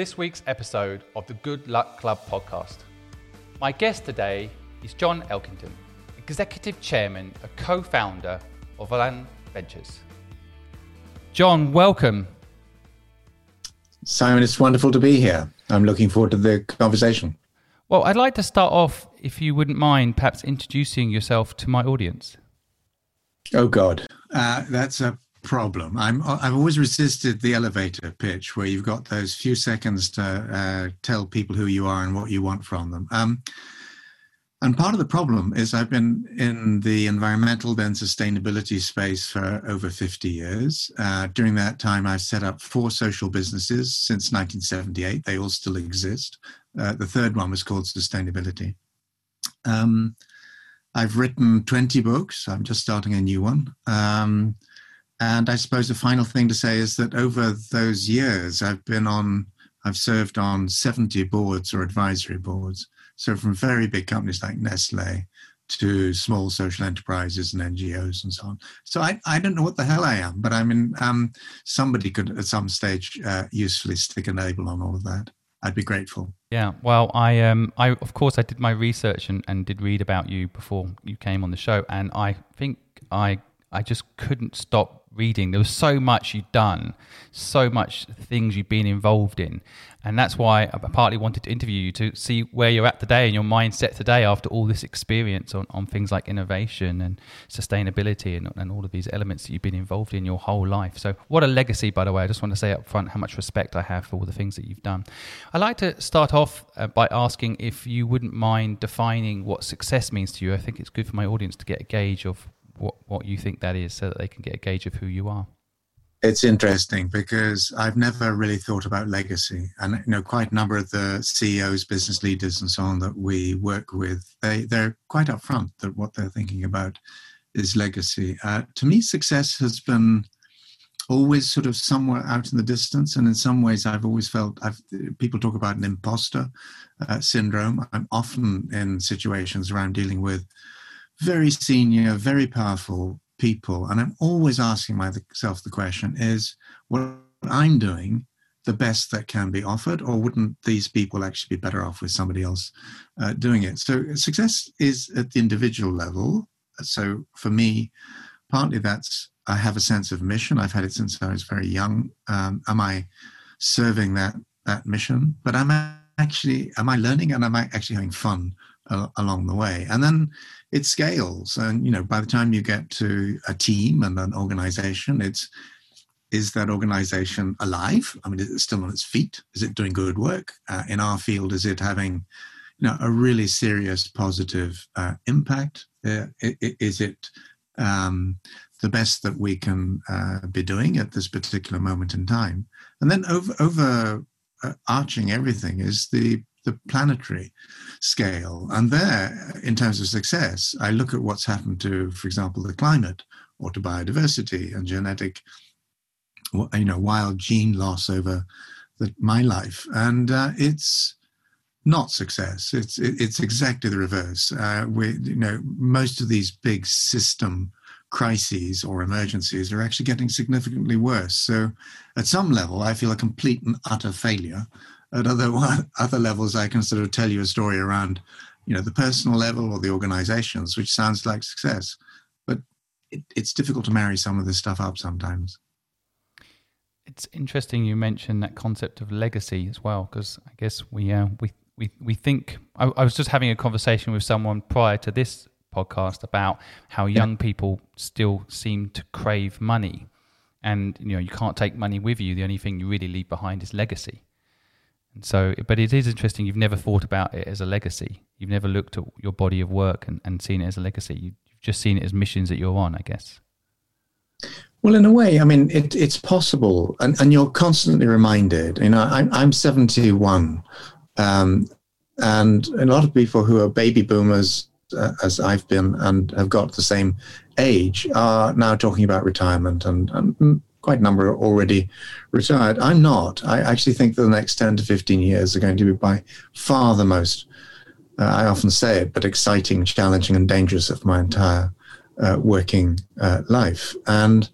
This week's episode of the Good Luck Club podcast. My guest today is John Elkington, Executive Chairman and co founder of Volans Ventures. John, welcome. Simon, it's wonderful to be here. I'm looking forward to the conversation. Well, I'd like to start off, if you wouldn't mind, perhaps introducing yourself to my audience. Oh, God. Uh, that's a problem. I'm, I've always resisted the elevator pitch where you've got those few seconds to uh, tell people who you are and what you want from them. Um, and part of the problem is I've been in the environmental then sustainability space for over 50 years. Uh, during that time, I've set up four social businesses since 1978. They all still exist. Uh, the third one was called Sustainability. Um, I've written 20 books. I'm just starting a new one. Um, and I suppose the final thing to say is that over those years, I've been on, I've served on 70 boards or advisory boards. So from very big companies like Nestle to small social enterprises and NGOs and so on. So I, I don't know what the hell I am, but I mean, um, somebody could at some stage uh, usefully stick a label on all of that. I'd be grateful. Yeah, well, I um, I of course I did my research and, and did read about you before you came on the show, and I think I I just couldn't stop reading. There was so much you'd done, so much things you've been involved in. And that's why I partly wanted to interview you to see where you're at today and your mindset today after all this experience on, on things like innovation and sustainability and, and all of these elements that you've been involved in your whole life. So, what a legacy, by the way. I just want to say up front how much respect I have for all the things that you've done. I'd like to start off uh, by asking if you wouldn't mind defining what success means to you. I think it's good for my audience to get a gauge of what, what you think that is so that they can get a gauge of who you are. It's interesting because I've never really thought about legacy, and you know, quite a number of the CEOs, business leaders, and so on that we work with, they they're quite upfront that what they're thinking about is legacy. Uh, to me, success has been always sort of somewhere out in the distance, and in some ways, I've always felt I've people talk about an imposter uh, syndrome. I'm often in situations around dealing with very senior, very powerful people. And I'm always asking myself the question is what I'm doing the best that can be offered, or wouldn't these people actually be better off with somebody else uh, doing it? So success is at the individual level. So for me, partly that's I have a sense of mission. I've had it since I was very young. Um, am I serving that that mission? But am I actually am I learning and am I actually having fun along the way? And then it scales. And you know by the time you get to a team and an organization it's is that organization alive? I mean is it still on its feet? Is it doing good work? Uh, in our field is it having you know a really serious positive uh, impact? Uh, is it um, the best that we can uh, be doing at this particular moment in time? And then over over uh, arching everything is the the planetary scale. And there, in terms of success, I look at what's happened to, for example, the climate or to biodiversity and genetic, you know, wild gene loss over the, my life. And uh, it's not success. It's it's exactly the reverse. Uh, we, you know, most of these big system crises or emergencies are actually getting significantly worse. So, at some level, I feel a complete and utter failure at other other levels, I can sort of tell you a story around, you know, the personal level or the organizations, which sounds like success, but it, it's difficult to marry some of this stuff up sometimes. It's interesting you mentioned that concept of legacy as well, because I guess we uh, we we we think. I, I, was just having a conversation with someone prior to this podcast about how young yeah. people still seem to crave money, and you know you can't take money with you. The only thing you really leave behind is legacy. And so, but it is interesting. You've never thought about it as a legacy. You've never looked at your body of work and, and seen it as a legacy. You've just seen it as missions that you're on, I guess. Well, in a way, I mean, it, it's possible, and, and you're constantly reminded. You know, I'm, I'm 71, um, and a lot of people who are baby boomers, uh, as I've been, and have got the same age, are now talking about retirement, and, and quite a number already retired. I'm not. I actually think the next 10 to 15 years are going to be by far the most, uh, I often say it, but exciting, challenging, and dangerous of my entire uh, working uh, life. And,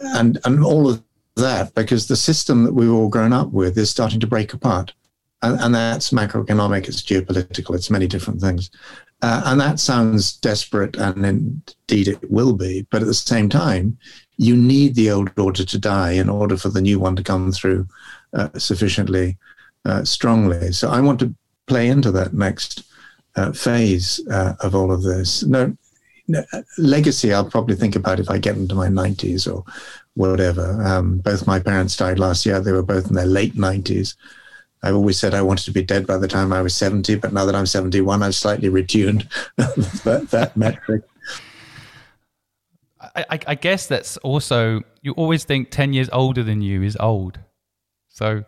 and, and all of that because the system that we've all grown up with is starting to break apart. And, and that's macroeconomic, it's geopolitical, it's many different things. Uh, and that sounds desperate, and indeed it will be. But at the same time, you need the old order to die in order for the new one to come through uh, sufficiently uh, strongly. So I want to play into that next uh, phase uh, of all of this. No, no, legacy, I'll probably think about if I get into my 90s or whatever. Um, both my parents died last year. They were both in their late 90s. I've always said I wanted to be dead by the time I was 70, but now that I'm 71, I've slightly retuned that, that metric. I, I, guess that's also you always think 10 years older than you is old. So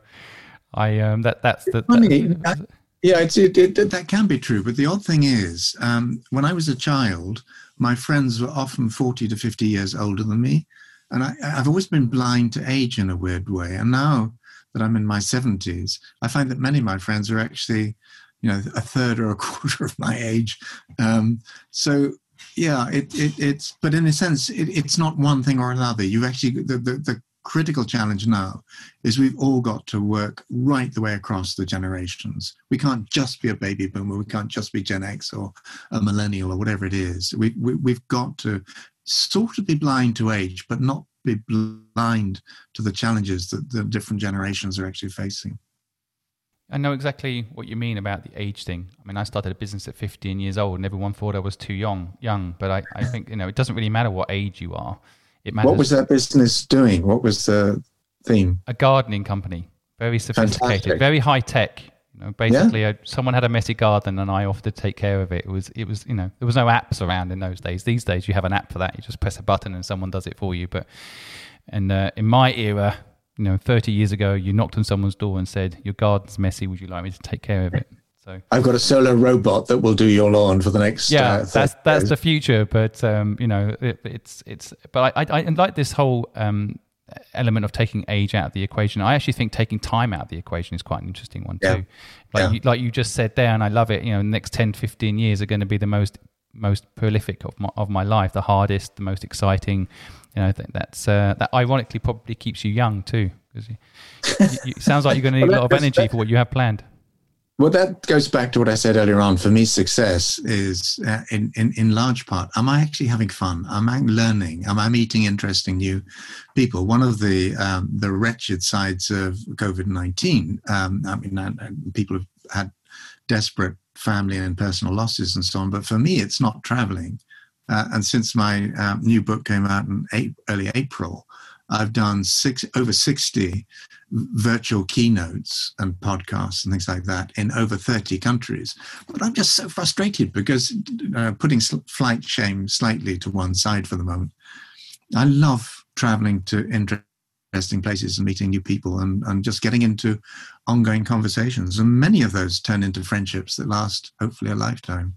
I um that that's the funny. That, yeah, it's, it, it, that can be true. But the odd thing is, um, when I was a child, my friends were often 40 to 50 years older than me. And I, I've always been blind to age in a weird way. And now that I'm in my 70s, I find that many of my friends are actually, you know, a third or a quarter of my age. Um, so, yeah, it, it, it's, but in a sense, it, it's not one thing or another. You actually, the, the, the critical challenge now is we've all got to work right the way across the generations. We can't just be a baby boomer. We can't just be Gen X or a millennial or whatever it is. We, we, we've got to sort of be blind to age, but not be blind to the challenges that the different generations are actually facing. I know exactly what you mean about the age thing. I mean, I started a business at 15 years old, and everyone thought I was too young. Young, but I, I think you know it doesn't really matter what age you are. It matters. What was that business doing? What was the theme? A gardening company, very sophisticated, Fantastic. very high tech. You know, basically, yeah. a, someone had a messy garden, and I offered to take care of it. It was, it was, you know, there was no apps around in those days. These days, you have an app for that. You just press a button, and someone does it for you. But, and uh, in my era, you know, 30 years ago, you knocked on someone's door and said, "Your garden's messy. Would you like me to take care of it?" So I've got a solar robot that will do your lawn for the next. Yeah, uh, that's that's the future. But um, you know, it, it's it's. But I, I, I like this whole um, element of taking age out of the equation. I actually think taking time out of the equation is quite an interesting one too. Like yeah. you, like you just said there, and I love it. You know, the next 10, 15 years are going to be the most most prolific of my of my life, the hardest, the most exciting. You know, I think that's uh, that ironically probably keeps you young too, because it sounds like you're going to need well, a lot of energy for what you have planned. Well, that goes back to what I said earlier on. For me, success is uh, in, in, in large part, am I actually having fun? Am I learning? Am I meeting interesting new people? One of the, um, the wretched sides of COVID 19, um, I mean, uh, people have had desperate family and personal losses and so on. But for me, it's not traveling. Uh, and since my um, new book came out in early April, I've done six over 60 virtual keynotes and podcasts and things like that in over 30 countries. But I'm just so frustrated because uh, putting flight shame slightly to one side for the moment, I love traveling to interesting places and meeting new people and, and just getting into ongoing conversations. And many of those turn into friendships that last hopefully a lifetime.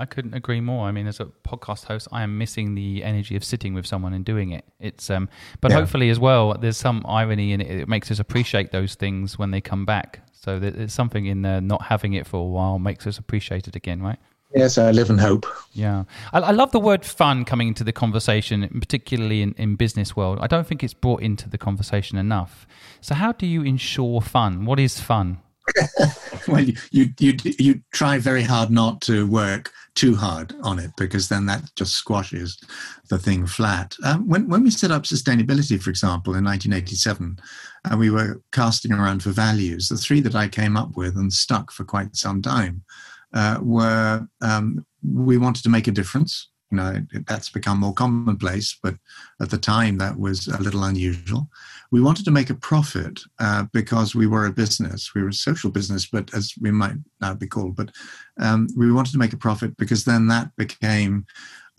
I couldn't agree more. I mean, as a podcast host, I am missing the energy of sitting with someone and doing it. It's um, but yeah. hopefully as well, there's some irony in it. It makes us appreciate those things when they come back. So there's something in there not having it for a while makes us appreciate it again, right? Yes, I live in hope. Yeah, I, I love the word fun coming into the conversation, particularly in, in business world. I don't think it's brought into the conversation enough. So, how do you ensure fun? What is fun? well, you, you you you try very hard not to work too hard on it because then that just squashes the thing flat. Um, when when we set up sustainability, for example, in 1987, and we were casting around for values, the three that I came up with and stuck for quite some time uh, were um, we wanted to make a difference. You know, that's become more commonplace, but at the time that was a little unusual we wanted to make a profit uh, because we were a business. We were a social business, but as we might now be called, but um, we wanted to make a profit because then that became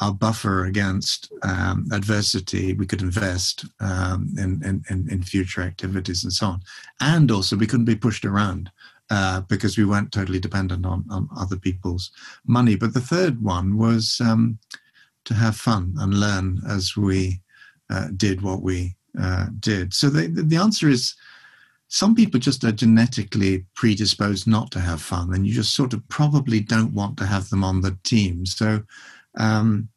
our buffer against um, adversity. We could invest um, in, in, in, future activities and so on. And also, we couldn't be pushed around. Uh, because we weren't totally dependent on, on other people's money. But the third one was um, to have fun and learn as we uh, did what we uh, did. So the, the answer is some people just are genetically predisposed not to have fun, and you just sort of probably don't want to have them on the team. So um,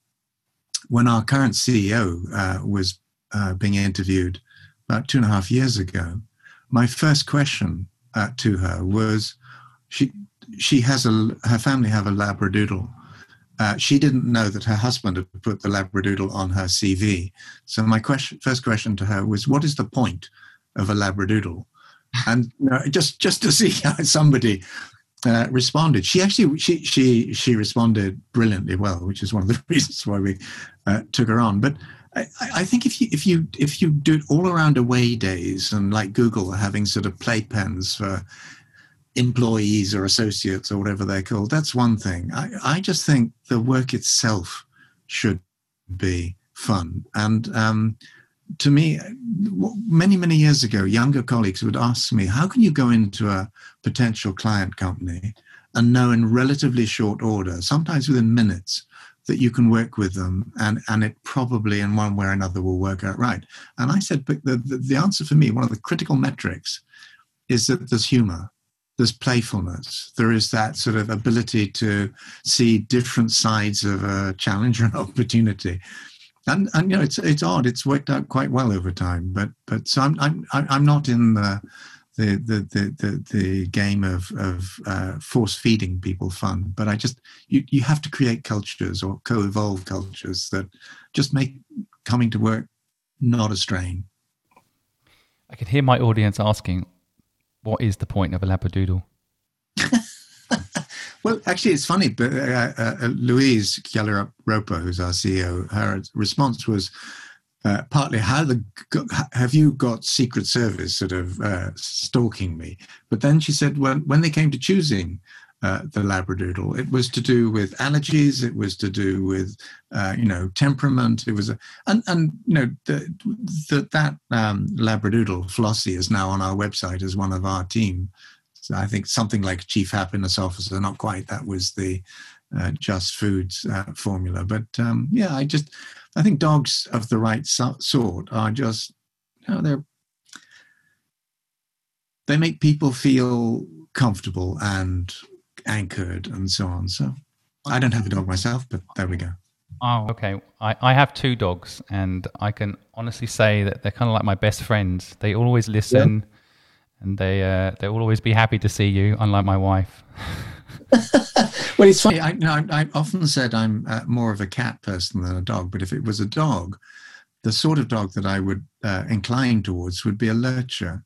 when our current CEO uh, was uh, being interviewed about two and a half years ago, my first question uh, to her was, she she has a her family have a labradoodle. Uh, she didn't know that her husband had put the labradoodle on her CV. So my question, first question to her was, "What is the point of a labradoodle?" And just just to see how somebody uh, responded. She actually she she she responded brilliantly well, which is one of the reasons why we uh, took her on. But I, I, think if you if you if you do it all around away days and like Google having sort of playpens for employees or associates or whatever they're called, that's one thing. I, I just think the work itself should be fun. And um, to me, many, many years ago, younger colleagues would ask me, How can you go into a potential client company and know in relatively short order, sometimes within minutes, that you can work with them and, and it probably in one way or another will work out right? And I said, But the, the, the answer for me, one of the critical metrics, is that there's humor there's playfulness. There is that sort of ability to see different sides of a challenge or an opportunity. And, and you know it's it's odd. It's worked out quite well over time. But but so I'm I'm I'm not in the the the the the, the game of of uh, force feeding people fun. But I just you you have to create cultures or co-evolve cultures that just make coming to work not a strain. I can hear my audience asking, what is the point of a labradoodle? well, actually, it's funny, but uh, uh, uh Louise Roper, who's our CEO, her response was uh, partly how the have you got Secret Service sort of uh, stalking me? But then she said when when they came to choosing uh, the labradoodle. It was to do with allergies. It was to do with, uh, you know, temperament. It was, a, and and you know, the, the, that um, labradoodle Flossie is now on our website as one of our team. So I think something like chief happiness officer, not quite. That was the uh, Just Foods uh, formula, but um, yeah, I just, I think dogs of the right so- sort are just, you know, they're they make people feel comfortable and anchored and so on. So I don't have a dog myself, but there we go. Oh, okay. I, I have two dogs, and I can honestly say that they're kind of like my best friends. They always listen, yeah. and they uh, they will always be happy to see you. Unlike my wife. well, it's funny. I, you know, I, I often said I'm uh, more of a cat person than a dog, but if it was a dog, the sort of dog that I would uh, incline towards would be a lurcher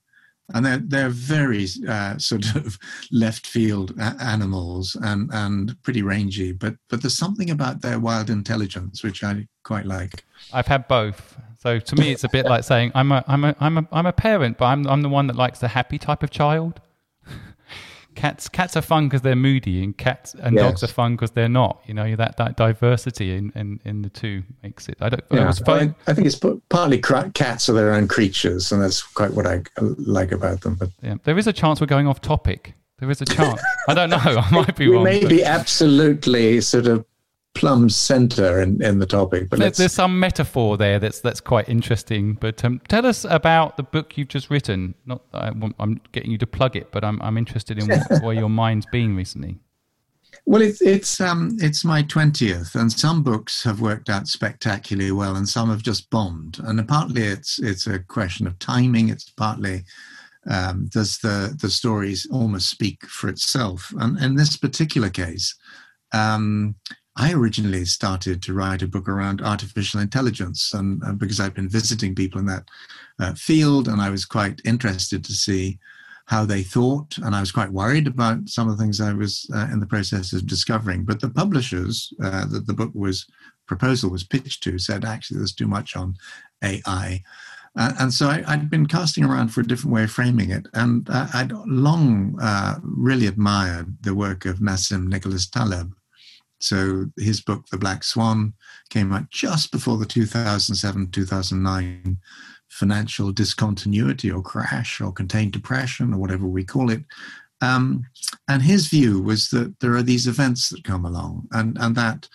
and they're they're very uh, sort of left field animals and and pretty rangy but but there's something about their wild intelligence which i quite like. I've had both. So to me it's a bit like saying i'm a i'm a i'm a, I'm a parent but i'm i'm the one that likes the happy type of child cats cats are fun because they're moody and cats and yes. dogs are fun because they're not you know that that diversity in, in in the two makes it i don't yeah, I, I, think it's partly cats are their own creatures and that's quite what i uh, like about them but yeah there is a chance we're going off topic. There is a chance. I don't know i might be we wrong may but... be absolutely sort of plumb center in, in the topic. But there's some metaphor there that's that's quite interesting. But um, tell us about the book you've just written. Not I am getting you to plug it, but I'm I'm interested in what, where your mind's been recently. Well, it's it's um it's my twentieth, and some books have worked out spectacularly well, and some have just bombed. And partly it's it's a question of timing. It's partly um, does the the stories almost speak for itself. And in this particular case, um, I originally started to write a book around artificial intelligence, and uh, because I've been visiting people in that uh, field, and I was quite interested to see how they thought, and I was quite worried about some of the things I was uh, in the process of discovering. But the publishers uh, that the book was proposal was pitched to said actually there's too much on AI. And so I, had been casting around for a different way of framing it. And uh, I'd long uh, really admired the work of Nassim Nicholas Taleb, so his book, The Black Swan, came out just before the 2007 2009 financial discontinuity or crash or contained depression or whatever we call it. Um, and his view was that there are these events that come along, and, and that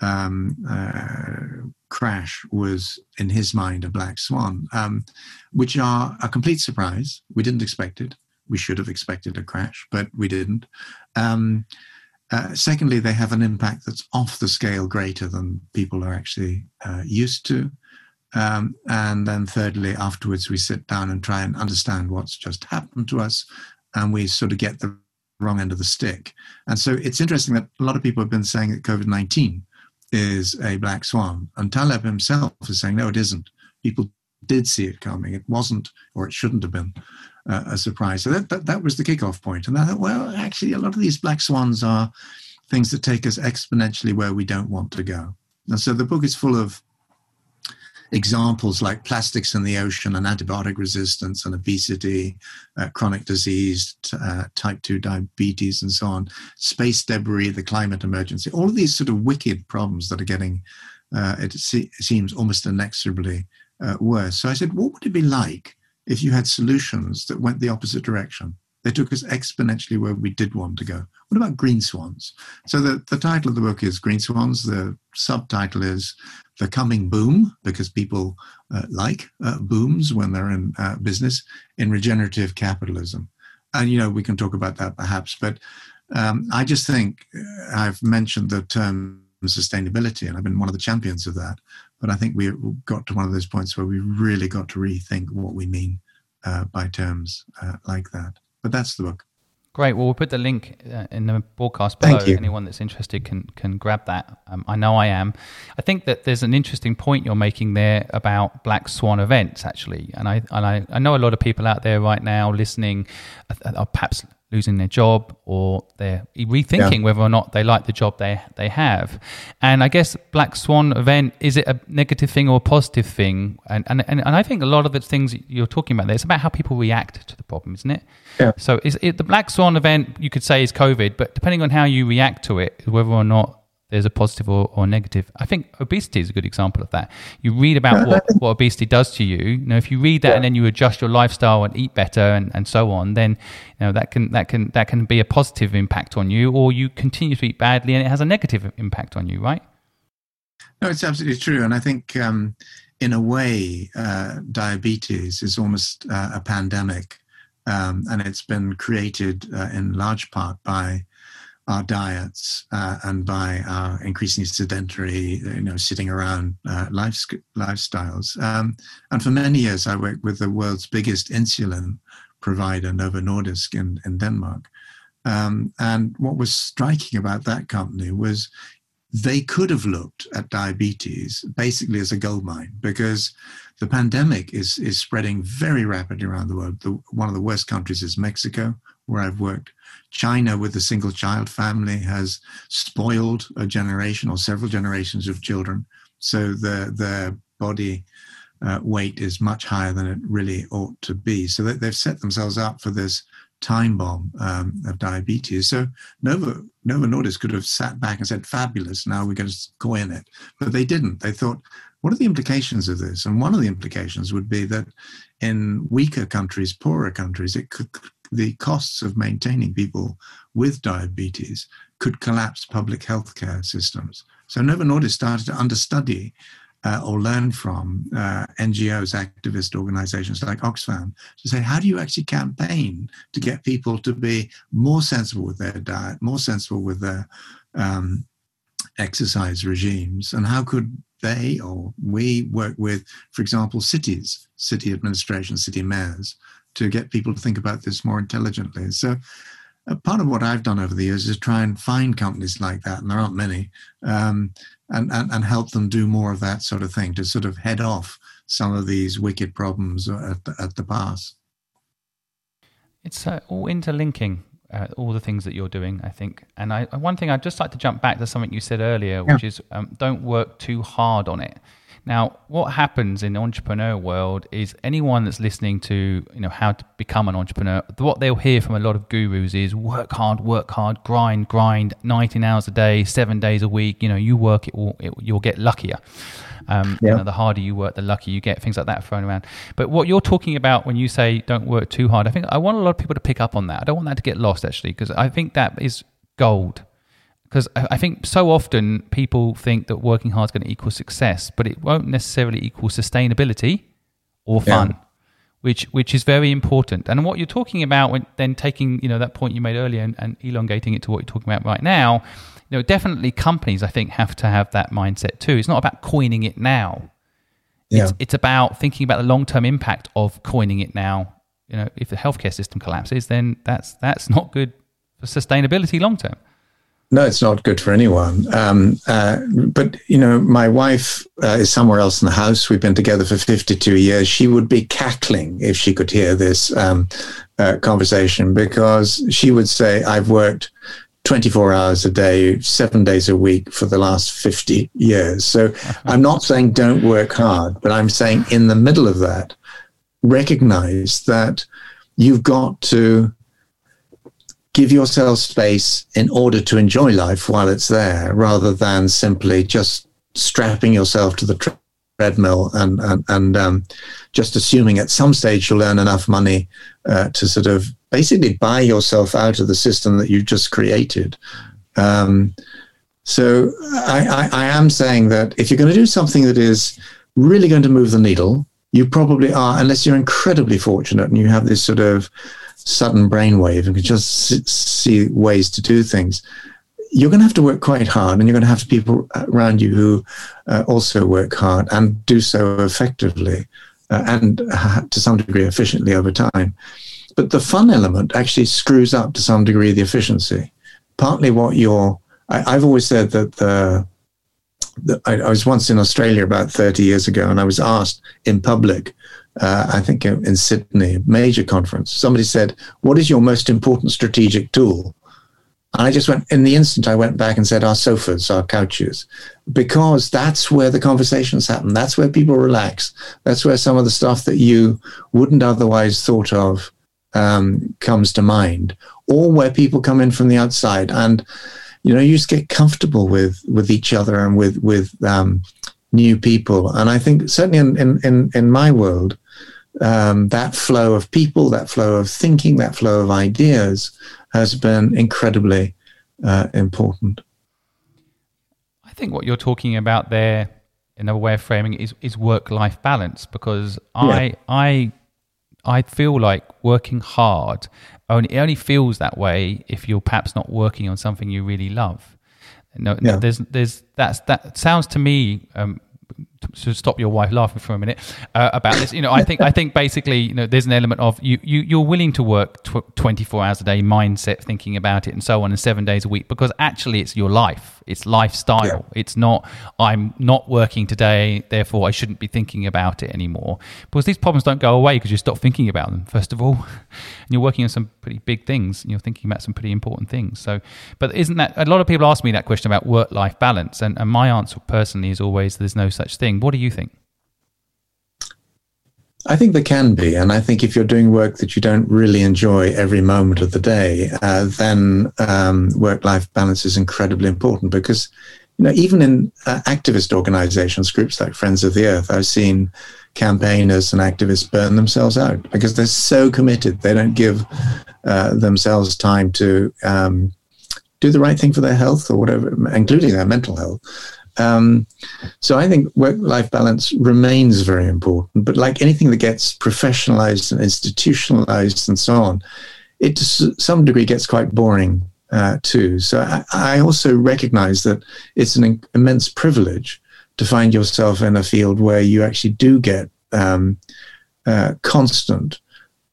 um, uh, crash was, in his mind, a black swan, um, which are a complete surprise. We didn't expect it. We should have expected a crash, but we didn't. Um, uh, secondly, they have an impact that's off the scale greater than people are actually uh, used to. Um, and then thirdly, afterwards, we sit down and try and understand what's just happened to us, and we sort of get the wrong end of the stick. And so it's interesting that a lot of people have been saying that COVID 19 is a black swan. And Taleb himself is saying, no, it isn't. People did see it coming. It wasn't, or it shouldn't have been, uh, a surprise. So that, that, that was the kickoff point. And I thought, well, actually, a lot of these black swans are things that take us exponentially where we don't want to go. And so the book is full of examples like plastics in the ocean and antibiotic resistance and obesity, uh, chronic disease, uh, type 2 diabetes, and so on, space debris, the climate emergency, all of these sort of wicked problems that are getting, uh, it, se- seems almost inexorably uh, worse. So I said, what would it be like if you had solutions that went the opposite direction? They took us exponentially where we did want to go. What about green swans? So the, the title of the book is Green Swans. The subtitle is The Coming Boom, because people uh, like uh, booms when they're in uh, business, in regenerative capitalism. And, you know, we can talk about that perhaps, but um, I just think uh, I've mentioned the term sustainability, and I've been one of the champions of that. But I think we got to one of those points where we really got to rethink what we mean uh, by terms uh, like that. But that's the book. Great. Well, we'll put the link uh, in the broadcast below. Anyone that's interested can can grab that. Um, I know I am. I think that there's an interesting point you're making there about black swan events, actually, and I and I, I know a lot of people out there right now listening are perhaps losing their job or they're rethinking yeah. whether or not they like the job they they have. And I guess Black Swan event is it a negative thing or a positive thing? And and and, and I think a lot of the things you're talking about there, it's about how people react to the problem, isn't it? Yeah. So is it the Black Swan event? You could say is COVID, but depending on how you react to it, whether or not there's a positive or, or negative. I think obesity is a good example of that. You read about what, what obesity does to you. You know, if you read that yeah. and then you adjust your lifestyle and eat better and, and so on, then you know that can that can that can be a positive impact on you, or you continue to eat badly and it has a negative impact on you, right? No, it's absolutely true, and I think um, in a way, uh, diabetes is almost uh, a pandemic, um, and it's been created uh, in large part by our diets uh, and by our increasingly sedentary, you know, sitting around uh, life, lifestyles. Um, and for many years, I worked with the world's biggest insulin provider, Novo Nordisk, in, in Denmark. Um, and what was striking about that company was they could have looked at diabetes basically as a gold mine because the pandemic is, is spreading very rapidly around the world. The, one of the worst countries is Mexico, where I've worked. China, with the single child family, has spoiled a generation or several generations of children. So the, their body uh, weight is much higher than it really ought to be. So they've set themselves up for this time bomb um, of diabetes. So Novo, Novo Nordisk could have sat back and said, fabulous, now we're going to go in it. But they didn't. They thought, what are the implications of this? And one of the implications would be that in weaker countries, poorer countries, it could the costs of maintaining people with diabetes could collapse public health care systems. So Novo Nordisk started to understudy uh, or learn from uh, NGOs, activist organizations like Oxfam, to say, how do you actually campaign to get people to be more sensible with their diet, more sensible with their um, exercise regimes, and how could they or we work with, for example, cities, city administration, city mayors, to get people to think about this more intelligently. So, part of what I've done over the years is try and find companies like that, and there aren't many, um, and, and, and help them do more of that sort of thing to sort of head off some of these wicked problems at the, at the pass. It's uh, all interlinking. Uh, all the things that you're doing, I think. And I, one thing I'd just like to jump back to something you said earlier, yeah. which is um, don't work too hard on it. Now, what happens in the entrepreneur world is anyone that's listening to, you know, how to become an entrepreneur, what they'll hear from a lot of gurus is work hard, work hard, grind, grind, 19 hours a day, seven days a week. You know, you work, it will, it, you'll get luckier. Um, yeah. you know, the harder you work, the luckier you get. Things like that thrown around. But what you're talking about when you say don't work too hard, I think I want a lot of people to pick up on that. I don't want that to get lost actually, because I think that is gold because I think so often people think that working hard is going to equal success, but it won't necessarily equal sustainability or fun, yeah. which which is very important. And what you're talking about when then taking you know that point you made earlier and, and elongating it to what you're talking about right now, you know, definitely companies I think have to have that mindset too. It's not about coining it now. yeah. it's, it's about thinking about the long term impact of coining it now. You know, if the healthcare system collapses, then that's that's not good for sustainability long term. No, it's not good for anyone. Um, uh, but you know, my wife uh, is somewhere else in the house. We've been together for fifty-two years. She would be cackling if she could hear this um, uh, conversation because she would say, "I've worked 24 hours a day, seven days a week for the last 50 years. So I'm not saying don't work hard, but I'm saying in the middle of that, recognize that you've got to give yourself space in order to enjoy life while it's there rather than simply just strapping yourself to the treadmill and, and, and um, just assuming at some stage you'll earn enough money uh, to sort of basically buy yourself out of the system that you've just created. Um, so I, I, I, am saying that if you're going to do something that is really going to move the needle, you probably are, unless you're incredibly fortunate and you have this sort of sudden brainwave and can just see ways to do things. You're going to have to work quite hard, and you're going to have people around you who uh, also work hard and do so effectively uh, and uh, to some degree efficiently over time. But the fun element actually screws up to some degree the efficiency. Partly what you're, I, have always said that the, the I, I, was once in Australia about 30 years ago and I was asked in public, uh, I think in Sydney, major conference, somebody said, What is your most important strategic tool? And I just went, in the instant, I went back and said, Our sofas, our couches, because that's where the conversations happen. That's where people relax. That's where some of the stuff that you wouldn't otherwise thought of um, comes to mind, or where people come in from the outside, and you know you just get comfortable with with each other and with with um, new people. And I think certainly in in in, in my world, um, that flow of people, that flow of thinking, that flow of ideas has been incredibly uh, important. I think what you're talking about there, in a way of framing it, is, is work life balance because yeah. I I I feel like working hard only it only feels that way if you're perhaps not working on something you really love. No, yeah. no there's there's that's that sounds to me um, to stop your wife laughing for a minute uh, about this. You know, I think I think basically, you know, there's an element of you you you're willing to work tw- 24 hours a day, mindset, thinking about it, and so on, and seven days a week because actually it's your life, it's lifestyle. Yeah. It's not I'm not working today, therefore I shouldn't be thinking about it anymore. Because these problems don't go away because you stop thinking about them. First of all, and you're working on some pretty big things, and you're thinking about some pretty important things. So, but isn't that a lot of people ask me that question about work life balance, and, and my answer personally is always there's no such thing what do you think? I think there can be. And I think if you're doing work that you don't really enjoy every moment of the day, uh, then um, work life balance is incredibly important because, you know, even in uh, activist organizations, groups like Friends of the Earth, I've seen campaigners and activists burn themselves out because they're so committed. They don't give uh, themselves time to um, do the right thing for their health or whatever, including their mental health. Um, so I think work-life balance remains very important. But like anything that gets professionalized and institutionalized and so on, it to some degree gets quite boring uh, too. So I, I, also recognize that it's an immense privilege to find yourself in a field where you actually do get um, uh, constant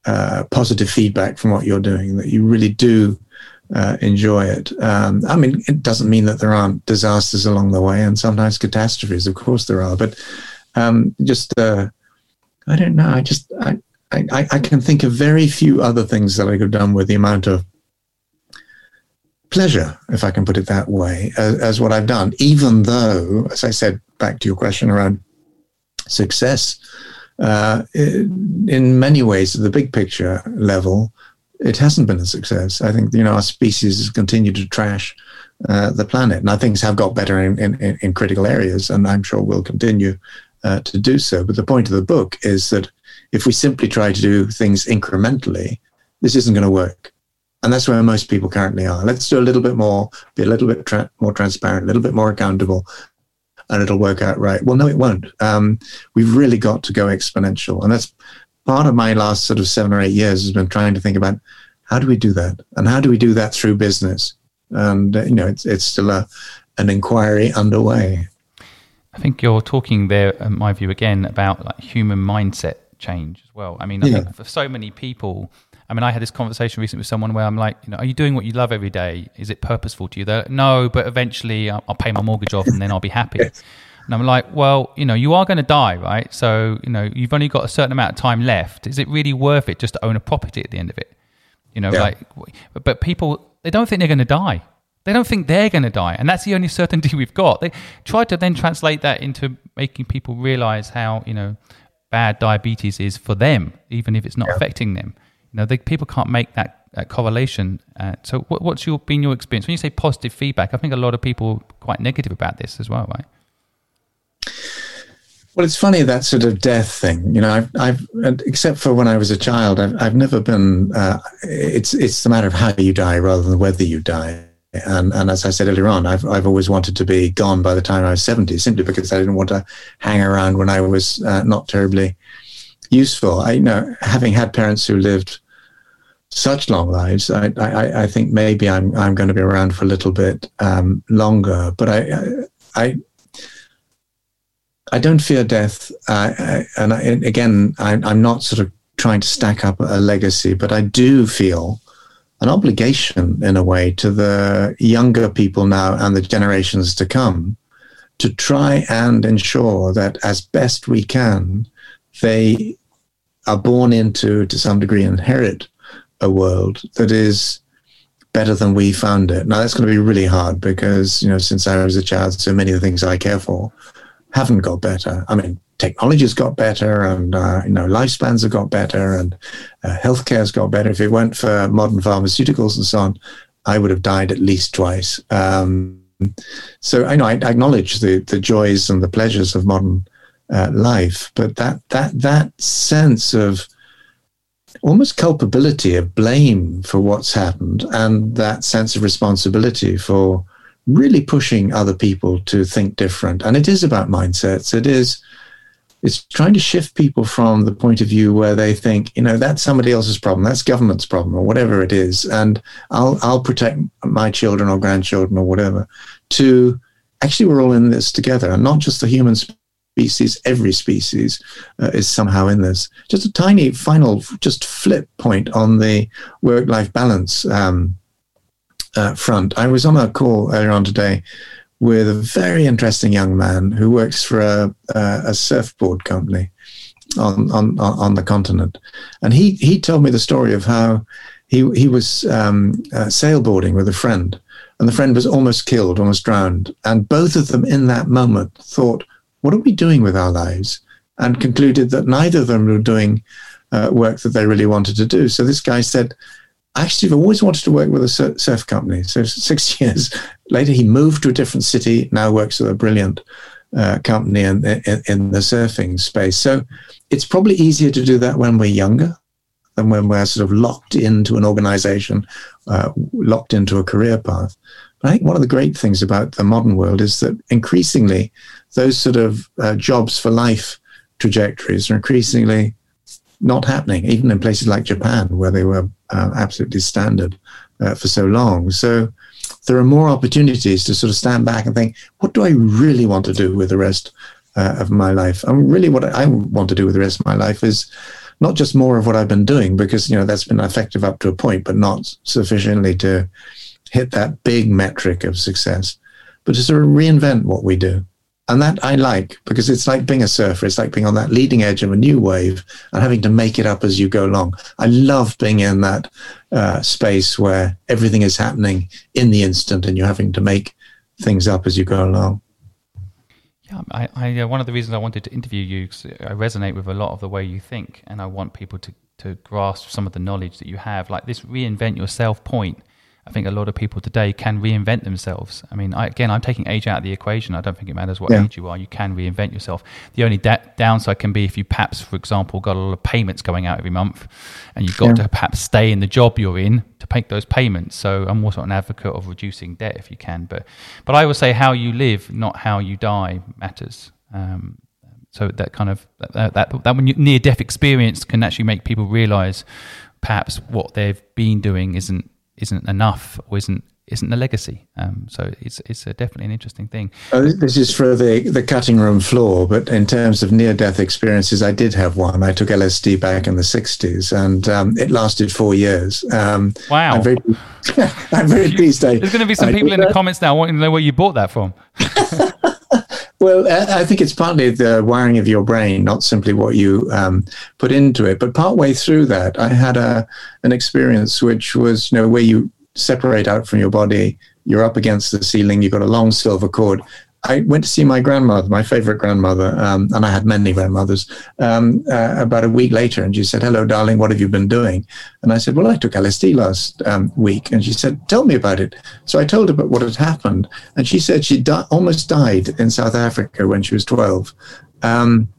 uh, positive feedback from what you're doing. That you really do uh, enjoy it. Um, I mean, it doesn't mean that there aren't disasters along the way, and sometimes catastrophes. Of course, there are, but um, just uh, I don't know. I just I, I I can think of very few other things that I could have done with the amount of pleasure, if I can put it that way, as, as what I've done. Even though, as I said, back to your question around success. Uh, in many ways, at the big picture level, it hasn't been a success. I think you know our species has continued to trash uh, the planet. Now things have got better in, in, in, critical areas, and I'm sure will continue uh, to do so. But the point of the book is that if we simply try to do things incrementally, this isn't going to work. And that's where most people currently are. Let's do a little bit more, be a little bit tra- more transparent, a little bit more accountable, and it'll work out right. Well, no, it won't. Um, we've really got to go exponential. And that's part of my last sort of seven or eight years has been trying to think about how do we do that and how do we do that through business and uh, you know it's, it's still a, an inquiry underway I think you're talking there, in my view, again about like human mindset change as well. I mean, I yeah. think for so many people, I mean, I had this conversation recently with someone where I'm like, you know, are you doing what you love every day? Is it purposeful to you? They're like, no, but eventually I'll, I'll, pay my mortgage off and then I'll be happy. yes. And I'm like, well, you know, you are going to die, right? So, you know, you've only got a certain amount of time left. Is it really worth it just to own a property at the end of it? You know, yeah. like, but people, they don't think they're going to die. They don't think they're going to die. And that's the only certainty we've got. They try to then translate that into making people realize how, you know, bad diabetes is for them, even if it's not yeah. affecting them. You know, they, people can't make that, that correlation. Uh, so, what, what's your been your experience when you say positive feedback? I think a lot of people are quite negative about this as well, right? Well, it's funny that sort of death thing. You know, I've, I've except for when I was a child, I've, I've never been. Uh, it's it's the matter of how you die rather than whether you die. And and as I said earlier on, I've I've always wanted to be gone by the time I was seventy, simply because I didn't want to hang around when I was uh, not terribly useful. I you know having had parents who lived such long lives, I, I, I think maybe I'm I'm going to be around for a little bit um, longer. But I, I I don't fear death, uh, and, I, again, I, I'm not sort of trying to stack up a legacy, but I do feel an obligation in a way to the younger people now and the generations to come to try and ensure that as best we can, they are born into, to some degree, inherit a world that is better than we found it. Now that's going to be really hard because, you know, since I was a child, so many of the things I care for haven't got better. I mean, technology's got better and, uh, you know, lifespans have got better and uh, healthcare's got better. If it weren't for modern pharmaceuticals and so on, I would have died at least twice. Um, so I know I acknowledge the, the joys and the pleasures of modern uh, life, but that, that, that sense of, almost culpability, of blame for what's happened, and that sense of responsibility for really pushing other people to think different. And it is about mindsets. It is it's trying to shift people from the point of view where they think, you know, that's somebody else's problem, that's government's problem, or whatever it is, and I'll I'll protect my children or grandchildren or whatever. To actually, we're all in this together, and not just the human species, every species uh, is somehow in this. Just a tiny final, just flip point on the work life balance um, uh, front. I was on a call earlier on today with a very interesting young man who works for a, a, a surfboard company on, on, on the continent. And he, he told me the story of how he, he was um, uh, sailboarding with a friend and the friend was almost killed, almost drowned. And both of them in that moment thought, what are we doing with our lives? And concluded that neither of them were doing uh, work that they really wanted to do. So this guy said, actually, I've always wanted to work with a surf company. So six years later, he moved to a different city, now works with a brilliant uh, company in, in, in, the surfing space. So it's probably easier to do that when we're younger than when we're sort of locked into an organization, uh, locked into a career path. But I think one of the great things about the modern world is that increasingly those sort of uh, jobs for life trajectories are increasingly not happening, even in places like Japan, where they were uh, absolutely standard uh, for so long. So there are more opportunities to sort of stand back and think, what do I really want to do with the rest uh, of my life? And really, what I want to do with the rest of my life is not just more of what I've been doing, because you know that's been effective up to a point, but not sufficiently to hit that big metric of success, but to sort of reinvent what we do. And that I like because it's like being a surfer. It's like being on that leading edge of a new wave and having to make it up as you go along. I love being in that uh, space where everything is happening in the instant and you're having to make things up as you go along. Yeah, I, I uh, one of the reasons I wanted to interview you because I resonate with a lot of the way you think, and I want people to to grasp some of the knowledge that you have. Like this reinvent yourself point I think a lot of people today can reinvent themselves. I mean, I, again, I'm taking age out of the equation. I don't think it matters what yeah. age you are. You can reinvent yourself. The only da- downside can be if you perhaps, for example, got a lot of payments going out every month, and you've got yeah. to perhaps stay in the job you're in to make those payments. So I'm also an advocate of reducing debt if you can. But but I would say how you live, not how you die, matters. Um, so that kind of that that, that near death experience can actually make people realize perhaps what they've been doing isn't isn't enough or isn't isn't a legacy. Um, so it's it's a, definitely an interesting thing. Oh, this is for the the cutting room floor, but in terms of near death experiences, I did have one. I took LSD back in the '60s, and um, it lasted four years. Um, wow! I'm very, I'm very pleased. I, There's going to be some I people in the comments now wanting to know where you bought that from. Well, I think it's partly the wiring of your brain, not simply what you um, put into it. But partway through that, I had a an experience which was, you know, where you separate out from your body, you're up against the ceiling, you've got a long silver cord, I went to see my grandmother, my favorite grandmother, um, and I had many grandmothers, um, uh, about a week later. And she said, Hello, darling, what have you been doing? And I said, Well, I took LSD last um, week. And she said, Tell me about it. So I told her about what had happened. And she said she di- almost died in South Africa when she was 12. Um,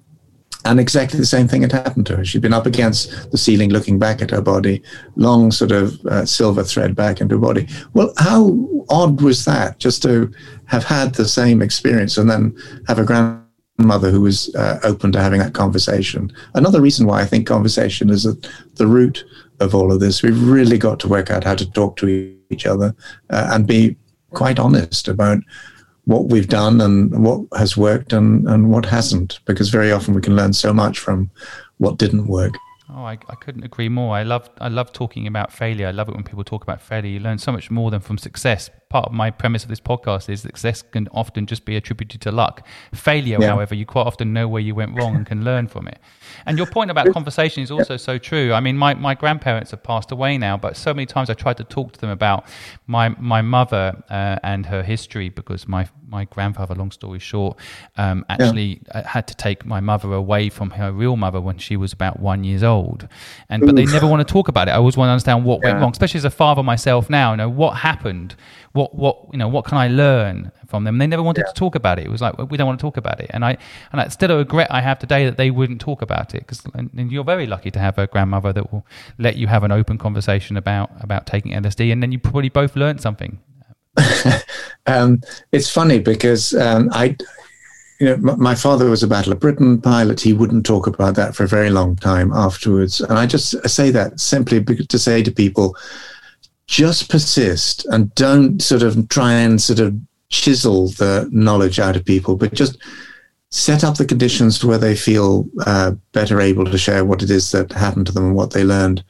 and exactly the same thing had happened to her. She'd been up against the ceiling, looking back at her body, long sort of uh, silver thread back into her body. Well, how odd was that? Just to have had the same experience and then have a grandmother who was uh, open to having that conversation. Another reason why I think conversation is at the root of all of this. We've really got to work out how to talk to each other uh, and be quite honest about what we've done and what has worked and, and what hasn't, because very often we can learn so much from what didn't work. Oh, I, I couldn't agree more. I love I love talking about failure. I love it when people talk about failure. You learn so much more than from success. Part of my premise of this podcast is that success can often just be attributed to luck. Failure, yeah. however, you quite often know where you went wrong and can learn from it. And your point about conversation is also so true. I mean, my, my grandparents have passed away now, but so many times I tried to talk to them about my my mother uh, and her history because my my grandfather, long story short, um, actually yeah. Uh, had to take my mother away from her real mother when she was about one years old, and but they never want to talk about it. I always want to understand what yeah. went wrong, especially as a father myself now. You know what happened what what you know what can I learn from them? And they never wanted yeah. to talk about it. It was like we don't want to talk about it, and I and I, still a regret I have today that they wouldn't talk about it because and, and, you're very lucky to have a grandmother that will let you have an open conversation about about taking LSD, and then you probably both learned something. um, it's funny because um, I. You know, my father was a Battle of Britain pilot. He wouldn't talk about that for a very long time afterwards. And I just say that simply to say to people, just persist and don't sort of try and sort of chisel the knowledge out of people, but just set up the conditions where they feel uh, better able to share what it is that happened to them and what they learned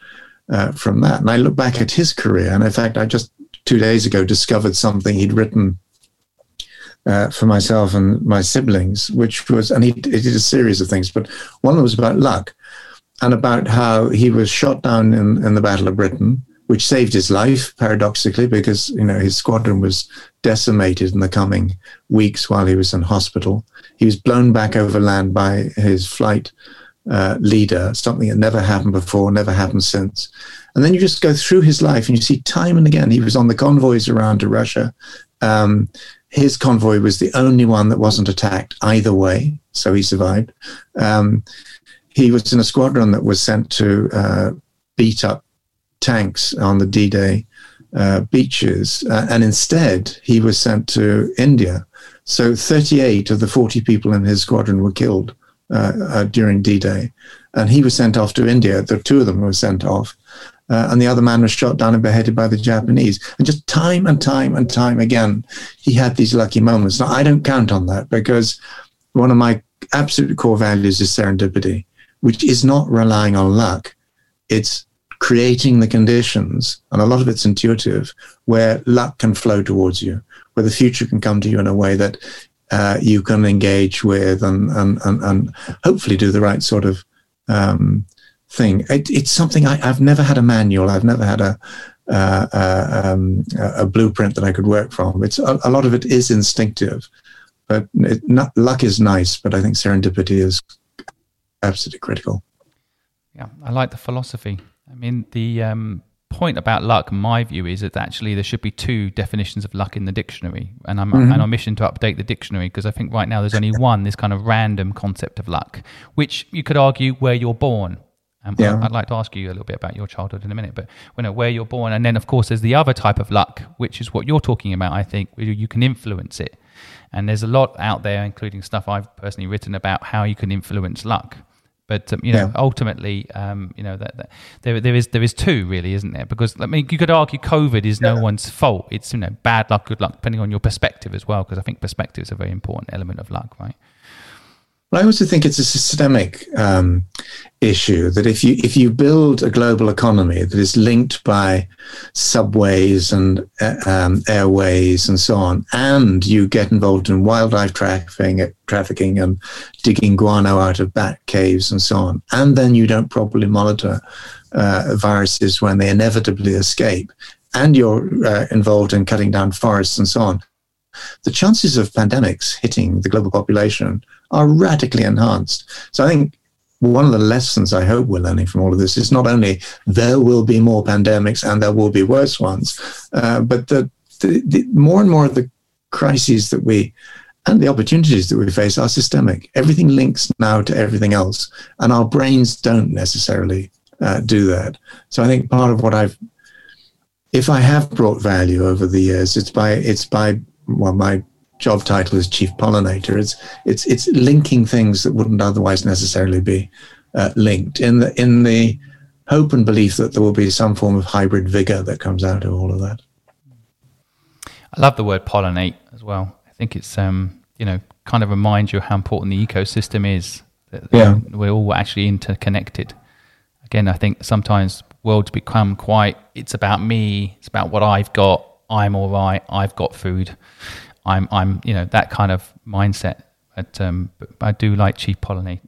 uh, from that. And I look back at his career, and in fact, I just two days ago discovered something he'd written uh, for myself and my siblings, which was, and he, he did a series of things, but one of them was about luck and about how he was shot down in, in the Battle of Britain which saved his life, paradoxically, because you know his squadron was decimated in the coming weeks while he was in hospital. He was blown back over land by his flight uh, leader, something that never happened before, never happened since. And then you just go through his life and you see time and again he was on the convoys around to Russia. Um, his convoy was the only one that wasn't attacked either way, so he survived. Um, he was in a squadron that was sent to uh, beat up tanks on the D Day uh, beaches. Uh, and instead, he was sent to India. So 38 of the 40 people in his squadron were killed uh, uh during D Day. And he was sent off to India. The two of them were sent off. Uh, and the other man was shot down and beheaded by the Japanese. And just time and time and time again, he had these lucky moments. Now, I don't count on that because one of my absolute core values is serendipity, which is not relying on luck. It's creating the conditions, and a lot of it's intuitive, where luck can flow towards you, where the future can come to you in a way that uh, you can engage with and, and, and, and, hopefully do the right sort of um, thing. It, it's something I, have never had a manual. I've never had a, uh, um, a blueprint that I could work from. It's a, a lot of it is instinctive, but it, not, luck is nice. But I think serendipity is absolutely critical. Yeah, I like the philosophy. I mean, the um, point about luck, my view, is that actually there should be two definitions of luck in the dictionary, and I'm mm-hmm. on a mission to update the dictionary because I think right now there's only one, this kind of random concept of luck, which you could argue where you're born. Um, yeah. I'd like to ask you a little bit about your childhood in a minute, but you know, where you're born, and then of course there's the other type of luck, which is what you're talking about. I think where you can influence it, and there's a lot out there, including stuff I've personally written about how you can influence luck. But um, you know, yeah. ultimately, um, you know that, that, there there is there is two really, isn't there? Because I mean, you could argue COVID is yeah. no one's fault. It's you know bad luck, good luck, depending on your perspective as well. Because I think perspective is a very important element of luck, right? Well, I also think it's a systemic um, issue that if you if you build a global economy that is linked by subways and uh, um, airways and so on, and you get involved in wildlife trafficking, trafficking and digging guano out of bat caves and so on, and then you don't properly monitor uh, viruses when they inevitably escape, and you're uh, involved in cutting down forests and so on, the chances of pandemics hitting the global population are radically enhanced. So I think one of the lessons I hope we're learning from all of this is not only there will be more pandemics and there will be worse ones, uh, but that more and more of the crises that we and the opportunities that we face are systemic. Everything links now to everything else, and our brains don't necessarily uh, do that. So I think part of what I've, if I have brought value over the years, it's by it's by well, my job title is chief pollinator. It's it's it's linking things that wouldn't otherwise necessarily be uh, linked in the in the hope and belief that there will be some form of hybrid vigor that comes out of all of that. I love the word pollinate as well. I think it's um, you know kind of reminds you how important the ecosystem is. That, yeah. we're all actually interconnected. Again, I think sometimes worlds become quite. It's about me. It's about what I've got. I'm all right. I've got food. I'm I'm you know that kind of mindset. But, um, but I do like chief pollinate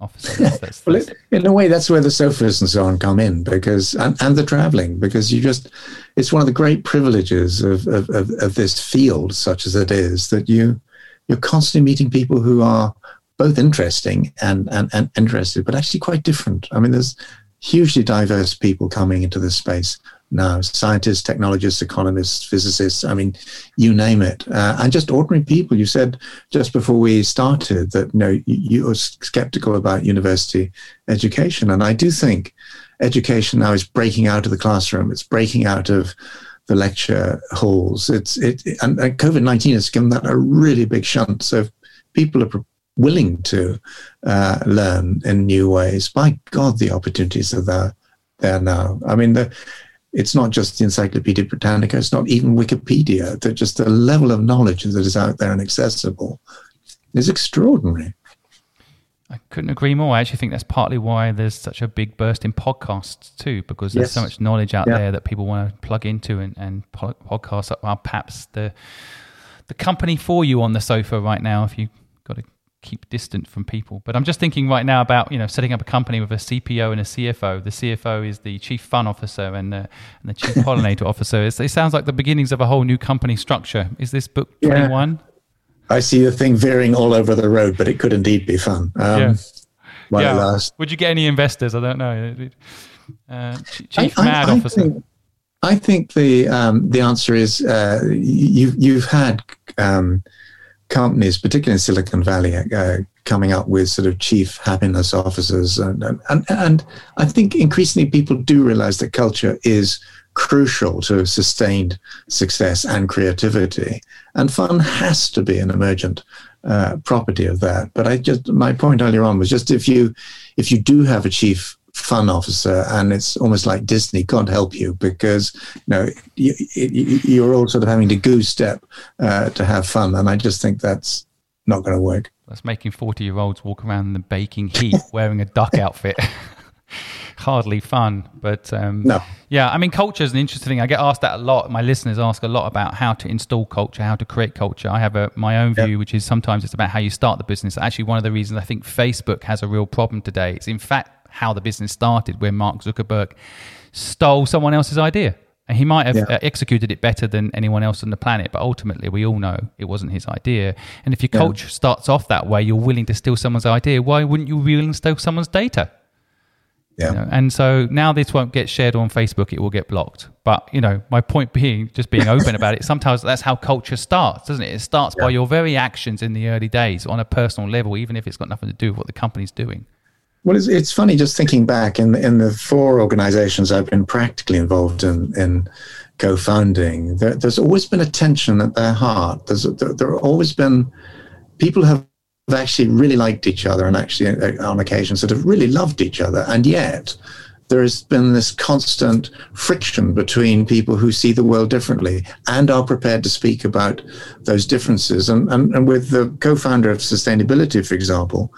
officers. That's, well, in a way, that's where the sofas and so on come in because and, and the traveling because you just it's one of the great privileges of, of, of, of this field, such as it is, that you you're constantly meeting people who are both interesting and, and, and interested, but actually quite different. I mean, there's hugely diverse people coming into this space now scientists, technologists, economists, physicists, I mean, you name it. Uh, and just ordinary people. You said just before we started that you, know, you, you skeptical about university education. And I do think education now is breaking out of the classroom, it's breaking out of the lecture halls. It's it, and, and COVID nineteen has given that a really big shunt. So if people are willing to uh, learn in new ways, by God, the opportunities are there there now. I mean, the it's not just the Encyclopedia Britannica, it's not even Wikipedia. That just the level of knowledge that is out there and accessible is extraordinary. I couldn't agree more. I actually think that's partly why there's such a big burst in podcasts too, because there's yes. so much knowledge out yeah. there that people want to plug into, and, and podcasts are perhaps the the company for you on the sofa right now. If you've got to keep distant from people. But I'm just thinking right now about you know setting up a company with a CPO and a CFO. The CFO is the chief fun officer, and the, and the chief pollinator officer. It's, it sounds like the beginnings of a whole new company structure. Is this book yeah. 21? I see the thing veering all over the road, but it could indeed be fun. Um, yeah. yeah. Would you get any investors? I don't know. Uh, chief I, mad I, I officer. Think, I think the um, the answer is uh, you you've had um, companies, particularly in Silicon Valley, uh, coming up with sort of chief happiness officers. And, and, and I think increasingly people do realize that culture is crucial to sustained success and creativity. And fun has to be an emergent uh, property of that. But I just, my point earlier on was just if you, if you do have a chief fun officer and it's almost like disney. Can't help you because you know you, are all sort of having to goose step uh, to have fun and i just think that's not going to work. That's making 40 year olds walk around in the baking heat wearing a duck outfit. Hardly fun but um, no. yeah i mean culture is an interesting thing. I get asked that a lot. My listeners ask a lot about how to install culture how to create culture. I have a, my own view yep. which is sometimes it's about how you start the business. Actually one of the reasons i think facebook has a real problem today is in fact how the business started, where Mark Zuckerberg stole someone else's idea. And he might have yeah. Uh, executed it better than anyone else on the planet, but ultimately, we all know it wasn't his idea. And if your yeah. culture starts off that way, you're willing to steal someone's idea. Why wouldn't you be willing to steal someone's data? Yeah. You know? And so now this won't get shared on Facebook; it will get blocked. But you know, my point being, just being open about it. Sometimes that's how culture starts, doesn't it? It starts yeah. by your very actions in the early days on a personal level, even if it's got nothing to do with what the company's doing. Well, it's, it's funny just thinking back in in the four organizations I've been practically involved in in co-founding. There, there's always been a tension at their heart. There's there, there have always been people have actually really liked each other and actually uh, on occasion sort of really loved each other. And yet there has been this constant friction between people who see the world differently and are prepared to speak about those differences. And, and, and with the co founder of sustainability, for example,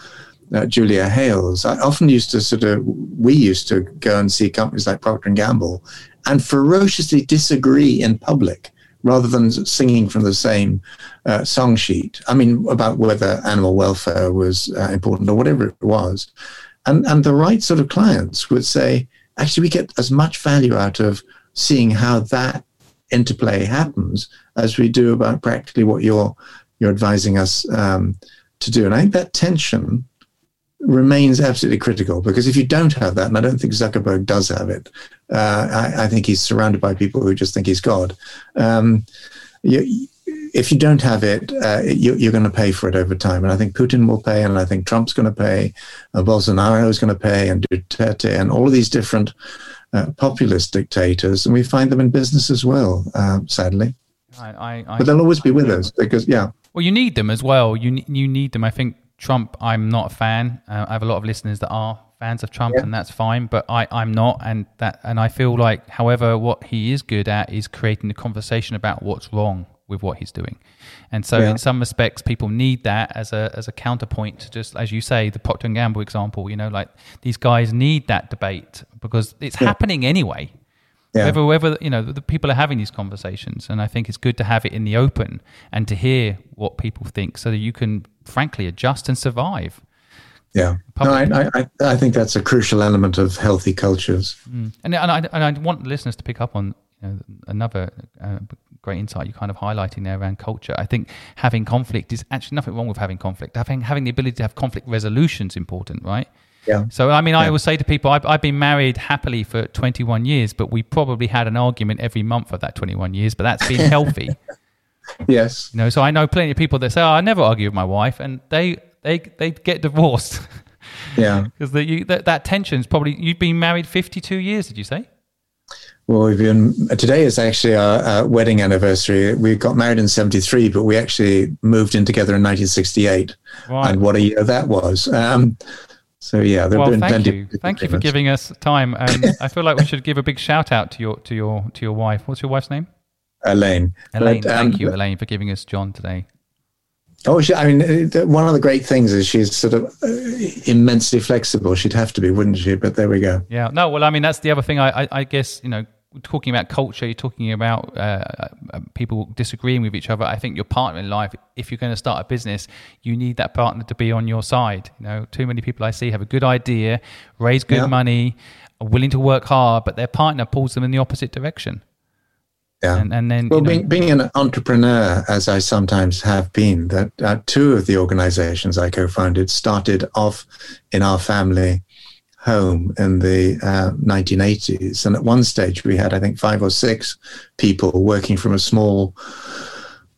uh, Julia Hailes, I often used to sort of, we used to go and see companies like Procter and Gamble and ferociously disagree in public rather than singing from the same uh, song sheet. I mean, about whether animal welfare was uh, important or whatever it was. And, and the right sort of clients would say, actually, we get as much value out of seeing how that interplay happens as we do about practically what you're, you're advising us um, to do. And I think that tension remains absolutely critical because if you don't have that, and I don't think Zuckerberg does have it, uh, I, I, think he's surrounded by people who just think he's God. Um, you, if you don't have it, uh, you, are going to pay for it over time. And I think Putin will pay, and I think Trump's going to pay, and Bolsonaro is going to pay, and Duterte, and all of these different uh, populist dictators. And we find them in business as well, uh, sadly. I, I, I, but they'll always be with us because, yeah. Well, you need them as well. You you need them. I think Trump, I'm not a fan. Uh, I have a lot of listeners that are fans of Trump, yeah. and that's fine. But I, I'm not, and that, and I feel like, however, what he is good at is creating the conversation about what's wrong with what he's doing. And so, yeah. in some respects, people need that as a as a counterpoint to just, as you say, the Procter and Gamble example. You know, like these guys need that debate because it's yeah. happening anyway. Yeah. Whether, whether you know the people are having these conversations, and I think it's good to have it in the open and to hear what people think, so that you can, frankly, adjust and survive. Yeah, no, I, I, I think that's a crucial element of healthy cultures. Mm. And, and I, and I want listeners to pick up on you know, another uh, great insight you're kind of highlighting there around culture. I think having conflict is actually nothing wrong with having conflict. Having having the ability to have conflict resolution is important, right? Yeah. So I mean, yeah. I always say to people, I've, I've been married happily for 21 years, but we probably had an argument every month of that 21 years, but that's been healthy. Yes. You know, so I know plenty of people that say, "Oh, I never argue with my wife," and they they they get divorced. Yeah. Because that, that tension's probably you've been married 52 years, did you say? Well, we've been today is actually our, our, wedding anniversary. We got married in '73, but we actually moved in together in 1968. Right. And what a year that was! Um, so yeah, there well, thank you, thank you for giving us time. And I feel like we should give a big shout out to your to your to your wife. What's your wife's name? Elaine. Elaine, but, um, thank you, Elaine, for giving us John today. Oh, she, I mean, one of the great things is she's sort of uh, immensely flexible. She'd have to be, wouldn't she? But there we go. Yeah. No. Well, I mean, that's the other thing. I, I, I guess you know talking about culture, you're talking about uh, uh, people disagreeing with each other. I think your partner in life, if you're going to start a business, you need that partner to be on your side. You know, too many people I see have a good idea, raise good yeah. money, are willing to work hard, but their partner pulls them in the opposite direction. Yeah, and, and then well, you know, being, being an entrepreneur, as I sometimes have been, that uh, two of the organizations I co-founded started off in our family home in the uh, 1980s. And at one stage, we had, I think, five or six people working from a small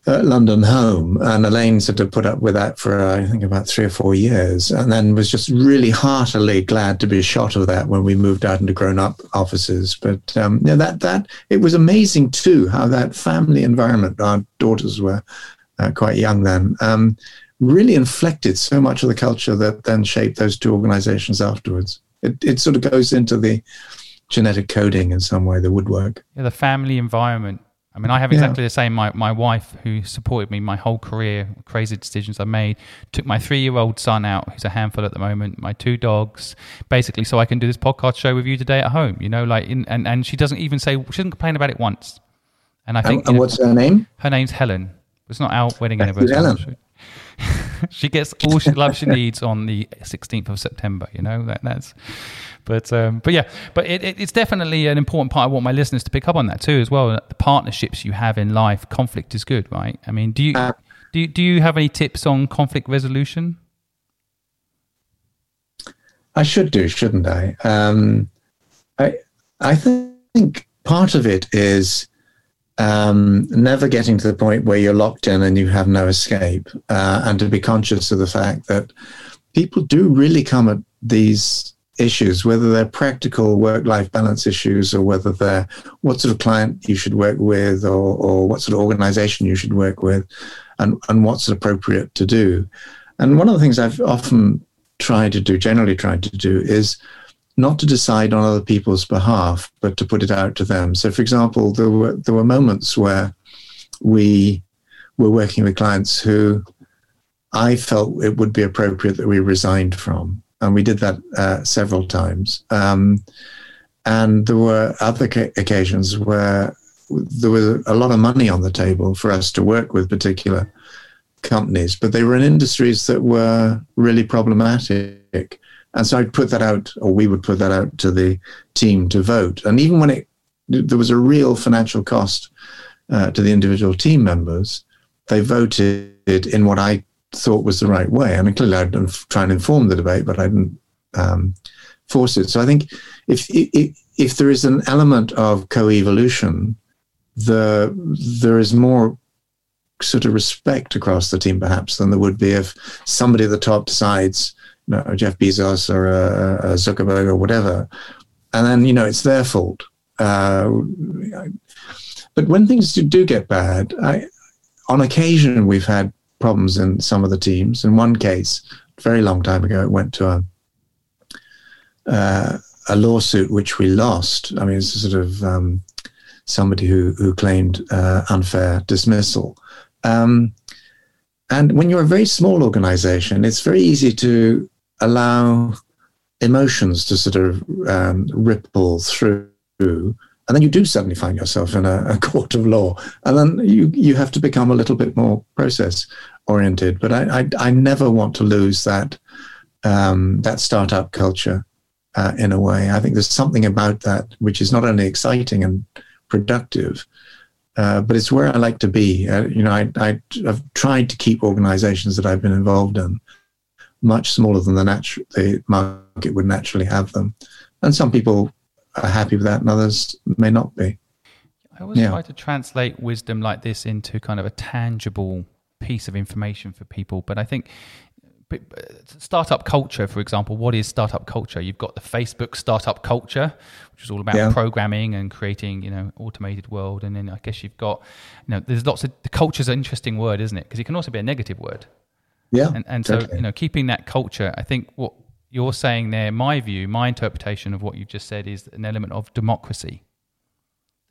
uh, London home. And Elaine sort of put up with that for, uh, I think, about three or four years. And then was just really heartily glad to be shot of that when we moved out into grown up offices. But um, yeah, that, that, it was amazing too how that family environment, our daughters were uh, quite young then. Um, really inflected so much of the culture that then shaped those two organizations afterwards it, it sort of goes into the genetic coding in some way, the woodwork. Yeah, the family environment. I mean, I have exactly yeah. the same. My, my wife, who supported me my whole career, crazy decisions I made, took my three year old son out, who's a handful at the moment, my two dogs, basically, so I can do this podcast show with you today at home. You know, like, in, and, and she doesn't even say, she doesn't complain about it once. And I think. And, what's her name? Her name's Helen. It's not our wedding anniversary. Helen. she gets all she love she needs on the 16th of September. You know that that's. But um, but yeah, but it, it, it's definitely an important part. I want my listeners to pick up on that too as well. The partnerships you have in life, conflict is good, right? I mean, do you uh, do you, do you have any tips on conflict resolution? I should do, shouldn't I? Um, I I think part of it is um, never getting to the point where you're locked in and you have no escape, uh, and to be conscious of the fact that people do really come at these issues, whether they're practical work life balance issues or whether they're what sort of client you should work with or, or what sort of organization you should work with and, and what's appropriate to do. And one of the things I've often tried to do, generally tried to do, is not to decide on other people's behalf, but to put it out to them. So, for example, there were there were moments where we were working with clients who I felt it would be appropriate that we resigned from, and we did that uh, several times. Um, and there were other ca- occasions where there was a lot of money on the table for us to work with particular companies, but they were in industries that were really problematic. And so I'd put that out, or we would put that out to the team to vote. And even when it there was a real financial cost uh, to the individual team members, they voted in what I thought was the right way. I mean, clearly I'd try and inform the debate, but I didn't um, force it. So I think if, if if there is an element of co-evolution, the there is more sort of respect across the team perhaps than there would be if somebody at the top decides, you know, Jeff Bezos or uh, uh, Zuckerberg or whatever, and then you know it's their fault. Uh, but when things do, do get bad, I, on occasion we've had problems in some of the teams. In one case, very long time ago, it went to a uh, a lawsuit which we lost. I mean, it's sort of um, somebody who who claimed uh, unfair dismissal. Um, and when you're a very small organization, it's very easy to allow emotions to sort of um, ripple through. And then you do suddenly find yourself in a, a, court of law. And then you, you have to become a little bit more process oriented. But I, I, I never want to lose that, um, that startup culture uh, in a way. I think there's something about that which is not only exciting and productive, uh, but it's where I like to be. Uh, you know, I, I, have tried to keep organizations that I've been involved in much smaller than the, natu- the market would naturally have them. And some people are happy with that, and others may not be. I always yeah. try to translate wisdom like this into kind of a tangible piece of information for people, but I think startup culture, for example, what is startup culture? You've got the Facebook startup culture, which is all about yeah. programming and creating, you know, automated world. And then I guess you've got, you know, there's lots of the culture is an interesting word, isn't it? Because it can also be a negative word. Yeah. And, and so, you know, keeping that culture, I think what you're saying there, my view, my interpretation of what you've just said is an element of democracy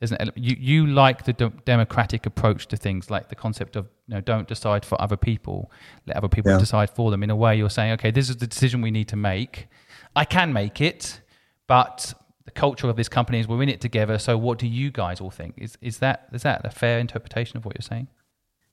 there's an you you like the de- democratic approach to things, like the concept of you know don't decide for other people, let other people yeah. decide for them. In a way, you're saying, okay, this is the decision we need to make. I can make it, but the culture of this company is we're in it together. So, what do you guys all think? Is is that is that a fair interpretation of what you're saying?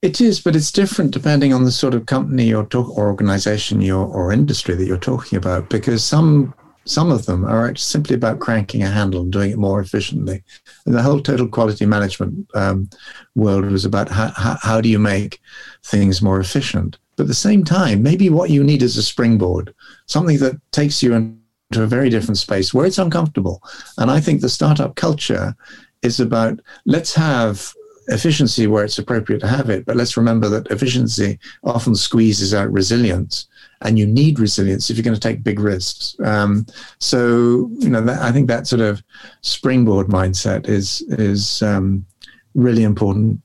It is, but it's different depending on the sort of company or talk, or organization you're, or industry that you're talking about. Because some some of them are simply about cranking a handle and doing it more efficiently. And the whole total quality management um, world was about how, how, how do you make things more efficient. But at the same time, maybe what you need is a springboard, something that takes you into a very different space where it's uncomfortable. And I think the startup culture is about let's have efficiency where it's appropriate to have it, but let's remember that efficiency often squeezes out resilience and you need resilience if you're going to take big risks. Um, so you know, that, I think that sort of springboard mindset is is um, really important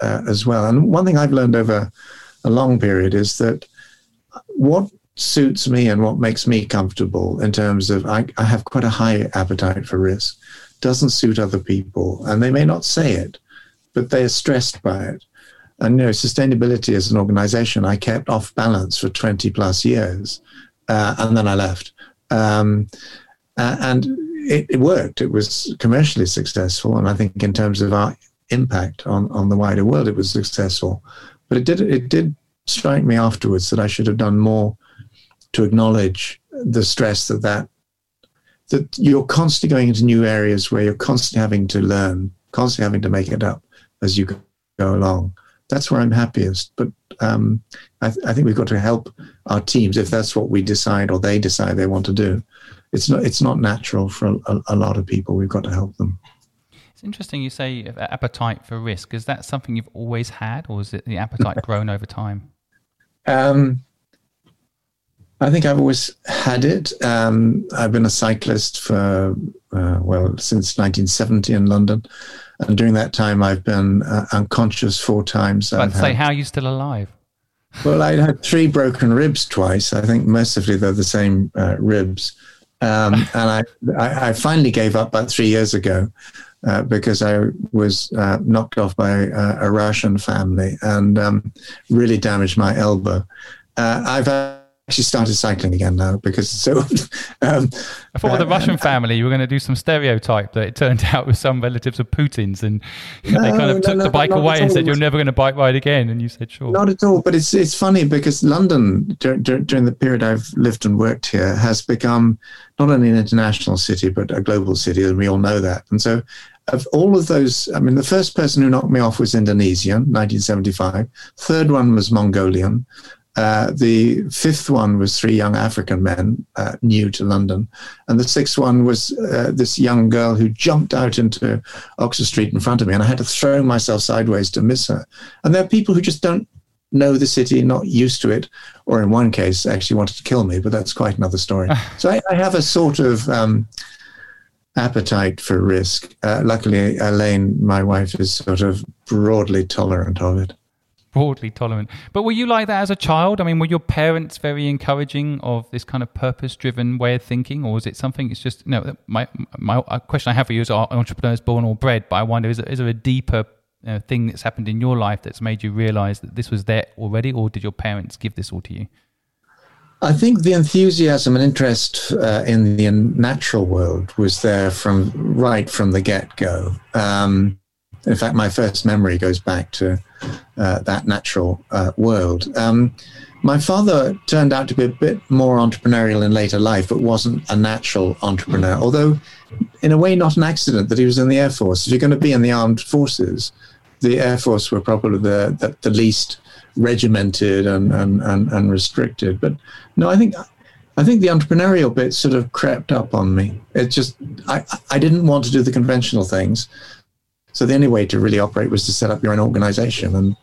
uh, as well. And one thing I've learned over a long period is that what suits me and what makes me comfortable in terms of I, I have quite a high appetite for risk doesn't suit other people, and they may not say it, but they are stressed by it and you know sustainability as an organization i kept off balance for 20 plus years uh, and then i left. Um, and it, it, worked. It was commercially successful and i think in terms of our impact on, on the wider world it was successful. But it did it did strike me afterwards that i should have done more to acknowledge the stress that that that you're constantly going into new areas where you're constantly having to learn constantly having to make it up as you go along that's where I'm happiest. But um, I, th- I, think we've got to help our teams if that's what we decide or they decide they want to do. It's not it's not natural for a, a lot of people. We've got to help them. It's interesting you say appetite for risk. Is that something you've always had, or is it the appetite grown over time? Um, I think I've always had it. Um, I've been a cyclist for uh, well since 1970 in London. And during that time, I've been uh, unconscious four times. I'd say, how are you still alive? well, I had three broken ribs twice. I think mercifully they're the same uh, ribs. Um, and I, I, I, finally gave up about three years ago uh, because I was uh, knocked off by a, a Russian family and um, really damaged my elbow. Uh, I've actually started cycling again now because so. um, I thought with the uh, Russian family you were going to do some stereotype that it turned out with some relatives of Putin's and no, they kind of took no, the bike away and said you're never going to bike ride again and you said sure. Not at all, but it's it's funny because London dur- dur- during the period I've lived and worked here has become not only an international city but a global city and we all know that and so of all of those, I mean, the first person who knocked me off was Indonesian, 1975. Third one was Mongolian. Uh, the fifth one was three young African men uh, new to London. And the sixth one was uh, this young girl who jumped out into Oxford Street in front of me. And I had to throw myself sideways to miss her. And there are people who just don't know the city, not used to it, or in one case, actually wanted to kill me, but that's quite another story. so I, I, have a sort of um, appetite for risk. Uh, luckily, Elaine, my wife, is sort of broadly tolerant of it broadly tolerant. But were you like that as a child? I mean, were your parents very encouraging of this kind of purpose-driven way of thinking, or was it something? It's just you know, my my question I have for you is: Are entrepreneurs born or bred? But I wonder, is there, is there a deeper know, thing that's happened in your life that's made you realize that this was there already, or did your parents give this all to you? I think the enthusiasm and interest uh, in the natural world was there from right from the get go. Um, in fact, my first memory goes back to uh, that natural uh, world. Um, my father turned out to be a bit more entrepreneurial in later life, but wasn't a natural entrepreneur. Although, in a way, not an accident that he was in the Air Force. If you're going to be in the armed forces, the Air Force were probably the, the, the least regimented and, and, and, and restricted. But no, I think I think the entrepreneurial bit sort of crept up on me. It just I I didn't want to do the conventional things, so the only way to really operate was to set up your own organization and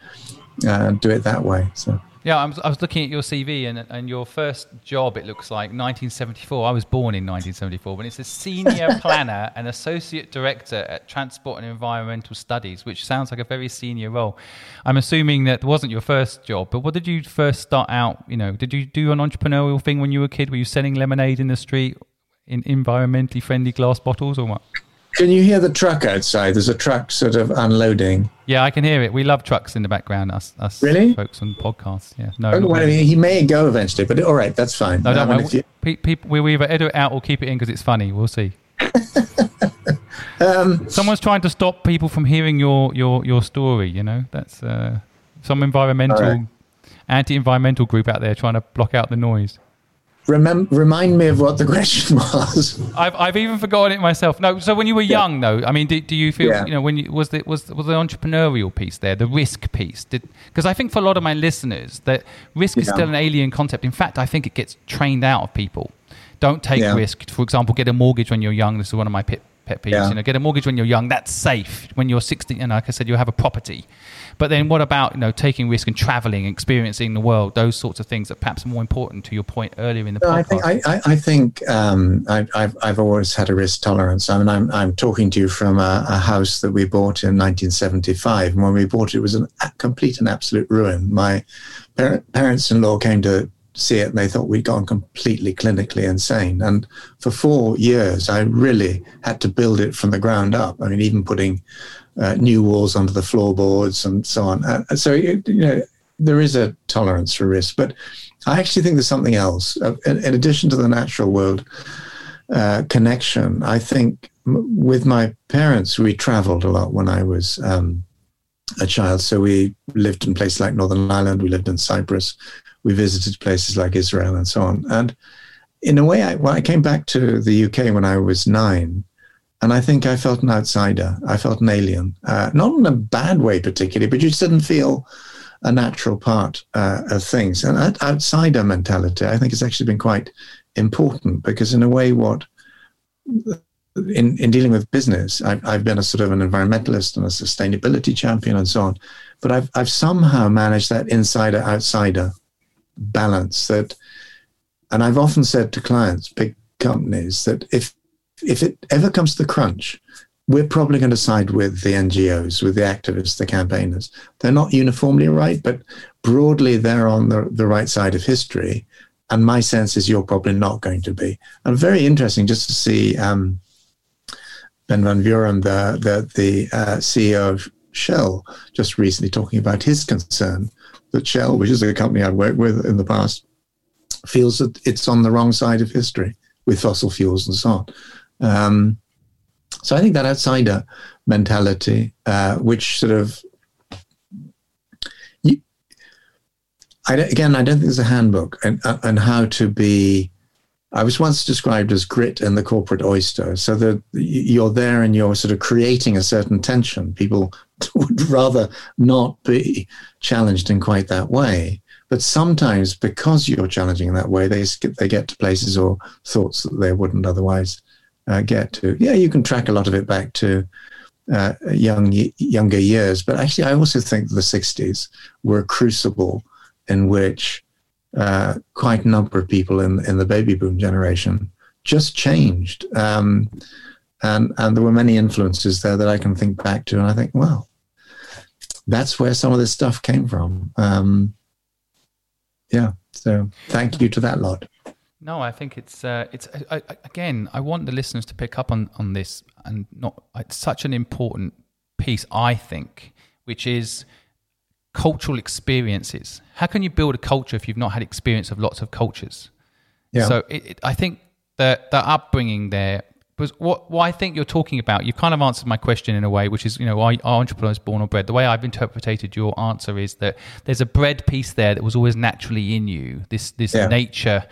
uh, do it that way. So. Yeah, I was, I was looking at your CV and, and your first job, it looks like 1974. I was born in 1974, but it's a senior planner and associate director at Transport and Environmental Studies, which sounds like a very senior role. I'm assuming that wasn't your first job, but what did you first start out? You know, did you do an entrepreneurial thing when you were a kid? Were you selling lemonade in the street in environmentally friendly glass bottles or what? Can you hear the truck outside? There's a truck sort of unloading. Yeah, I can hear it. We love trucks in the background. Us, us really? folks on podcasts. Yeah, no. Oh, well, he may go eventually, but all right, that's fine. No, don't worry. You... People, we either edit it out or keep it in because it's funny. We'll see. um, Someone's trying to stop people from hearing your your your story. You know, that's uh, some environmental, right. anti-environmental group out there trying to block out the noise. Remember, remind me of what the question was. I've, I've even forgotten it myself. No, so when you were young, yeah. though, I mean, do, do you feel yeah. you know when you was the was was the entrepreneurial piece there, the risk piece? Because I think for a lot of my listeners, that risk yeah. is still an alien concept. In fact, I think it gets trained out of people. Don't take risk. For example, get a mortgage when you're young. This is one of my pet pet peeves. You know, get a mortgage when you're young. That's safe. When you're 60, and like I said, you have a property. But then what about you know taking risk and traveling, experiencing the world, those sorts of things that perhaps are more important to your point earlier in the no, podcast? I think I, I think um, I, have I've always had a risk tolerance. I mean, I'm I'm talking to you from a, a house that we bought in 1975, and when we bought it, it was a complete and absolute ruin. My parents-in-law came to see it and they thought we'd gone completely clinically insane. And for four years, I really had to build it from the ground up. I mean, even putting uh, new walls under the floorboards and so on. Uh, so you know there is a tolerance for risk, but I actually think there's something else. Uh, in, in, addition to the natural world uh, connection, I think m- with my parents we travelled a lot when I was um, a child. So we lived in places like Northern Ireland, we lived in Cyprus, we visited places like Israel and so on. And in a way, I, when I came back to the UK when I was nine, and I think I felt an outsider. I felt an alien, uh, not in a bad way particularly, but you just didn't feel a natural part uh, of things. And that outsider mentality, I think, has actually been quite important because, in a way, what in, in dealing with business, I've, I've been a sort of an environmentalist and a sustainability champion and so on, but I've, I've somehow managed that insider outsider balance that, and I've often said to clients, big companies, that if if it ever comes to the crunch, we're probably going to side with the NGOs, with the activists, the campaigners. They're not uniformly right, but broadly they're on the, the right side of history. And my sense is you're probably not going to be. And very interesting just to see um, Ben van Beurden, the, the, the uh, CEO of Shell, just recently talking about his concern that Shell, which is a company I've worked with in the past, feels that it's on the wrong side of history with fossil fuels and so on. Um, so I think that outsider mentality, uh, which sort of, you, I again, I don't think there's a handbook and and how to be. I was once described as grit in the corporate oyster, so that you're there and you're sort of creating a certain tension. People would rather not be challenged in quite that way. But sometimes, because you're challenging in that way, they they get to places or thoughts that they wouldn't otherwise uh, get to. Yeah, you can track a lot of it back to uh, young younger years, but actually, I also think the '60s were a crucible in which uh, quite a number of people in in the baby boom generation just changed, um, and and there were many influences there that I can think back to, and I think, well, that's where some of this stuff came from. Um, yeah, so thank you to that lot. No, I think it's uh, it's I, I, again. I want the listeners to pick up on on this, and not it's such an important piece. I think, which is cultural experiences. How can you build a culture if you've not had experience of lots of cultures? Yeah. So it, it, I think that the upbringing there was what, what I think you're talking about. You've kind of answered my question in a way, which is, you know, are, are entrepreneurs born or bred? The way I've interpreted your answer is that there's a bred piece there that was always naturally in you. This this yeah. nature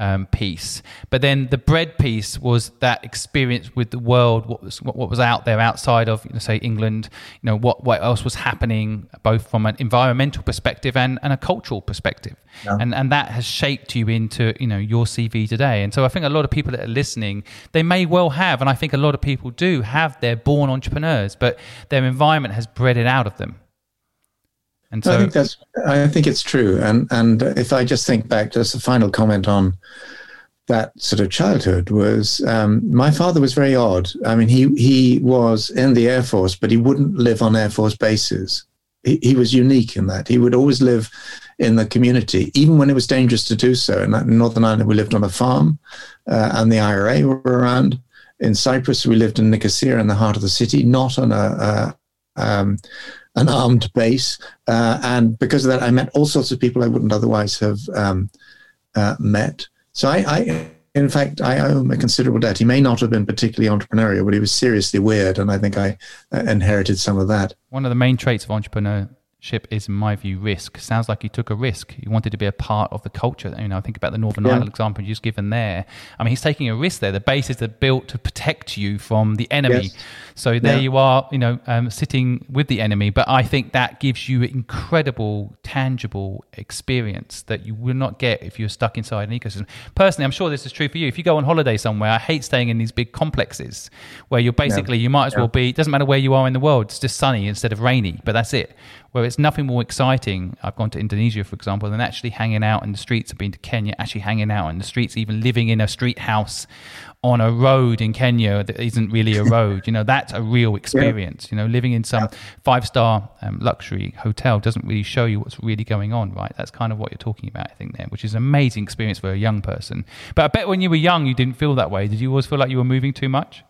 um, piece. But then the bread piece was that experience with the world, what was what, what was out there outside of, you know, say England. You know what what else was happening, both from an environmental perspective and, and a cultural perspective, yeah. and and that has shaped you into you know your CV today. And so I think a lot of people that are listening, they may well have, and I think a lot of people do have. They're born entrepreneurs, but their environment has bred it out of them. And so I think that's I think it's true. And and if I just think back, just a final comment on that sort of childhood was um, my father was very odd. I mean, he he was in the Air Force, but he wouldn't live on Air Force bases. He, he was unique in that he would always live in the community, even when it was dangerous to do so. In Northern Ireland, we lived on a farm, uh, and the IRA were around. In Cyprus, we lived in Nicosia, in the heart of the city, not on a, a um, an armed base. Uh, and because of that, I met all sorts of people I wouldn't otherwise have um, uh, met. So I, I, in fact, I owe him a considerable debt. He may not have been particularly entrepreneurial, but he was seriously weird. And I think I uh, inherited some of that. One of the main traits of entrepreneur ship is, in my view, risk. Sounds like you took a risk. You wanted to be a part of the culture. You know, I think about the Northern yeah. Ireland example you just given there. I mean, he's taking a risk there. The bases are built to protect you from the enemy. Yes. So there yeah. you are, you know, um, sitting with the enemy. But I think that gives you incredible, tangible experience that you will not get if you're stuck inside an ecosystem. Personally, I'm sure this is true for you. If you go on holiday somewhere, I hate staying in these big complexes where you're basically, yeah. you might as well be, it doesn't matter where you are in the world, it's just sunny instead of rainy, but that's it where it's nothing more exciting. I've gone to Indonesia, for example, than actually hanging out in the streets. I've been to Kenya, actually hanging out in the streets, even living in a street house on a road in Kenya that isn't really a road. you know, that's a real experience. Yeah. You know, living in some five star um, luxury hotel doesn't really show you what's really going on, right? That's kind of what you're talking about, I think, there, which is an amazing experience for a young person. But I bet when you were young, you didn't feel that way. Did you always feel like you were moving too much?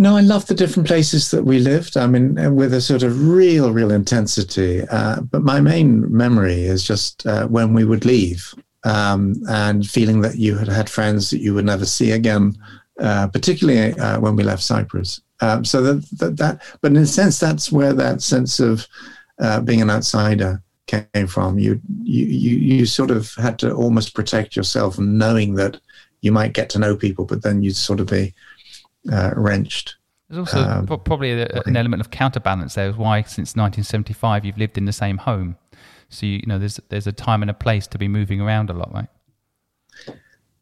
No, I love the different places that we lived. I mean, with a sort of real, real intensity. Uh, but my main memory is just uh, when we would leave um, and feeling that you had had friends that you would never see again, uh, particularly uh, when we left Cyprus. Um, so that, that, that, but in a sense, that's where that sense of uh, being an outsider came from. You, you, you, you sort of had to almost protect yourself, knowing that you might get to know people, but then you'd sort of be uh, wrenched. There's also um, probably a, an element of counterbalance there. Why, since 1975, you've lived in the same home. So you, you, know, there's there's a time and a place to be moving around a lot, right?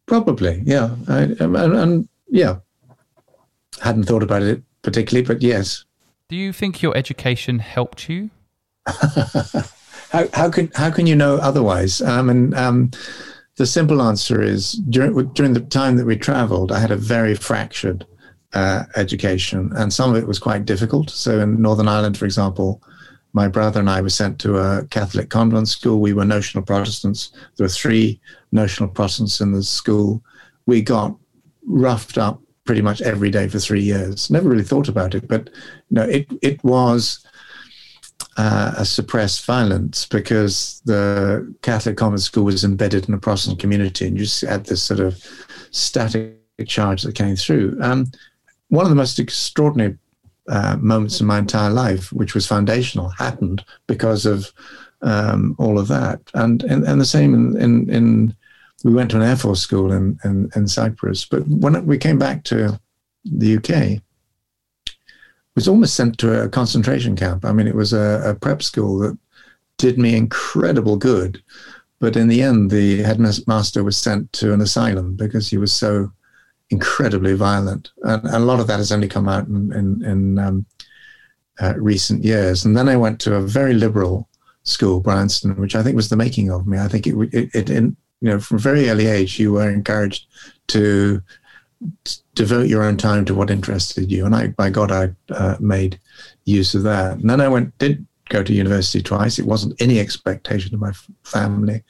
Probably, yeah. I, and, and yeah, hadn't thought about it particularly, but yes. Do you think your education helped you? how how can how can you know otherwise? Um, and um, the simple answer is during during the time that we travelled, I had a very fractured uh, education, and some of it was quite difficult. So in Northern Ireland, for example, my brother and I were sent to a Catholic convent school. We were notional Protestants. There were three notional Protestants in the school. We got roughed up pretty much every day for three years. Never really thought about it, but you know, it it was uh, a suppressed violence because the Catholic convent school was embedded in a Protestant community, and you just had this sort of static charge that came through. Um, one of the most extraordinary uh, moments in my entire life, which was foundational, happened because of um, all of that, and and, and the same in, in, in we went to an air force school in, in, in Cyprus, but when we came back to the UK, was almost sent to a concentration camp. I mean, it was a, a prep school that did me incredible good. But in the end, the headmaster was sent to an asylum because he was so incredibly violent. And, and a lot of that has only come out in, in, in um, uh, recent years. And then I went to a very liberal school, Bryanston, which I think was the making of me. I think it, it, it in, you know, from very early age, you were encouraged to devote your own time to what interested you. And I, by God, I uh, made use of that. And then I went, did go to university twice. It wasn't any expectation of my family.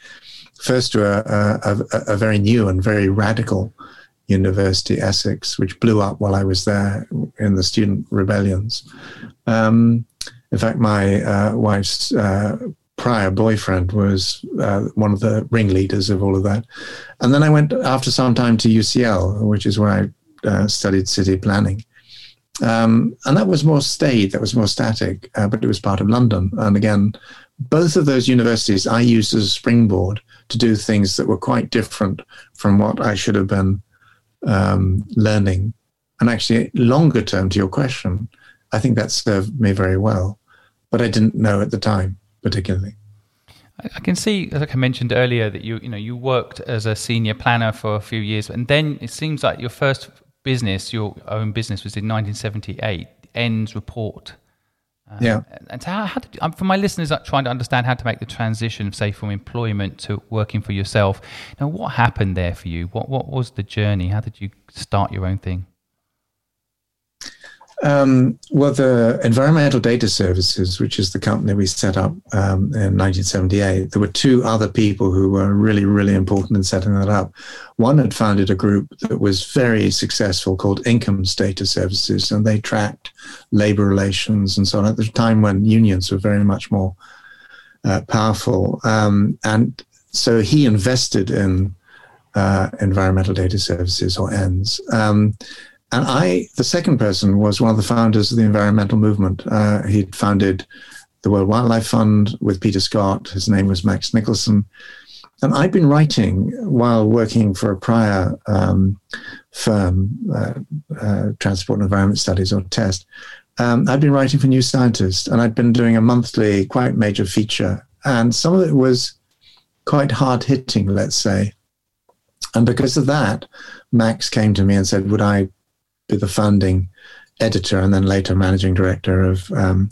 First to a, a, a, very new and very radical university, Essex, which blew up while I was there in the student rebellions. Um, in fact, my uh, wife's uh, prior boyfriend was uh, one of the ringleaders of all of that. And then I went after some time to UCL, which is where I uh, studied city planning. Um, and that was more staid, that was more static, uh, but it was part of London. And again, both of those universities I used as a springboard to do things that were quite different from what I should have been um, learning. And actually, longer term to your question, I think that served me very well, but I didn't know at the time particularly. I can see, like I mentioned earlier, that you you know you worked as a senior planner for a few years, and then it seems like your first business, your own business, was in 1978. ENDS report. Uh, yeah. And so how, how did, um, for my listeners uh, trying to understand how to make the transition, say, from employment to working for yourself, now what happened there for you? What what was the journey? How did you start your own thing? Um, well, the Environmental Data Services, which is the company we set up um, in 1978, there were two other people who were really, really important in setting that up. One had founded a group that was very successful called Incomes Data Services, and they tracked labor relations and so on at the time when unions were very much more uh, powerful. Um, and so he invested in uh, Environmental Data Services or ENDS. Um, and I, the second person, was one of the founders of the environmental movement. Uh, he'd founded the World Wildlife Fund with Peter Scott. His name was Max Nicholson. And I'd been writing while working for a prior um, firm, uh, uh, Transport and Environment Studies or TEST. Um, I'd been writing for New Scientist and I'd been doing a monthly, quite major feature. And some of it was quite hard hitting, let's say. And because of that, Max came to me and said, Would I be the founding editor and then later managing director of um.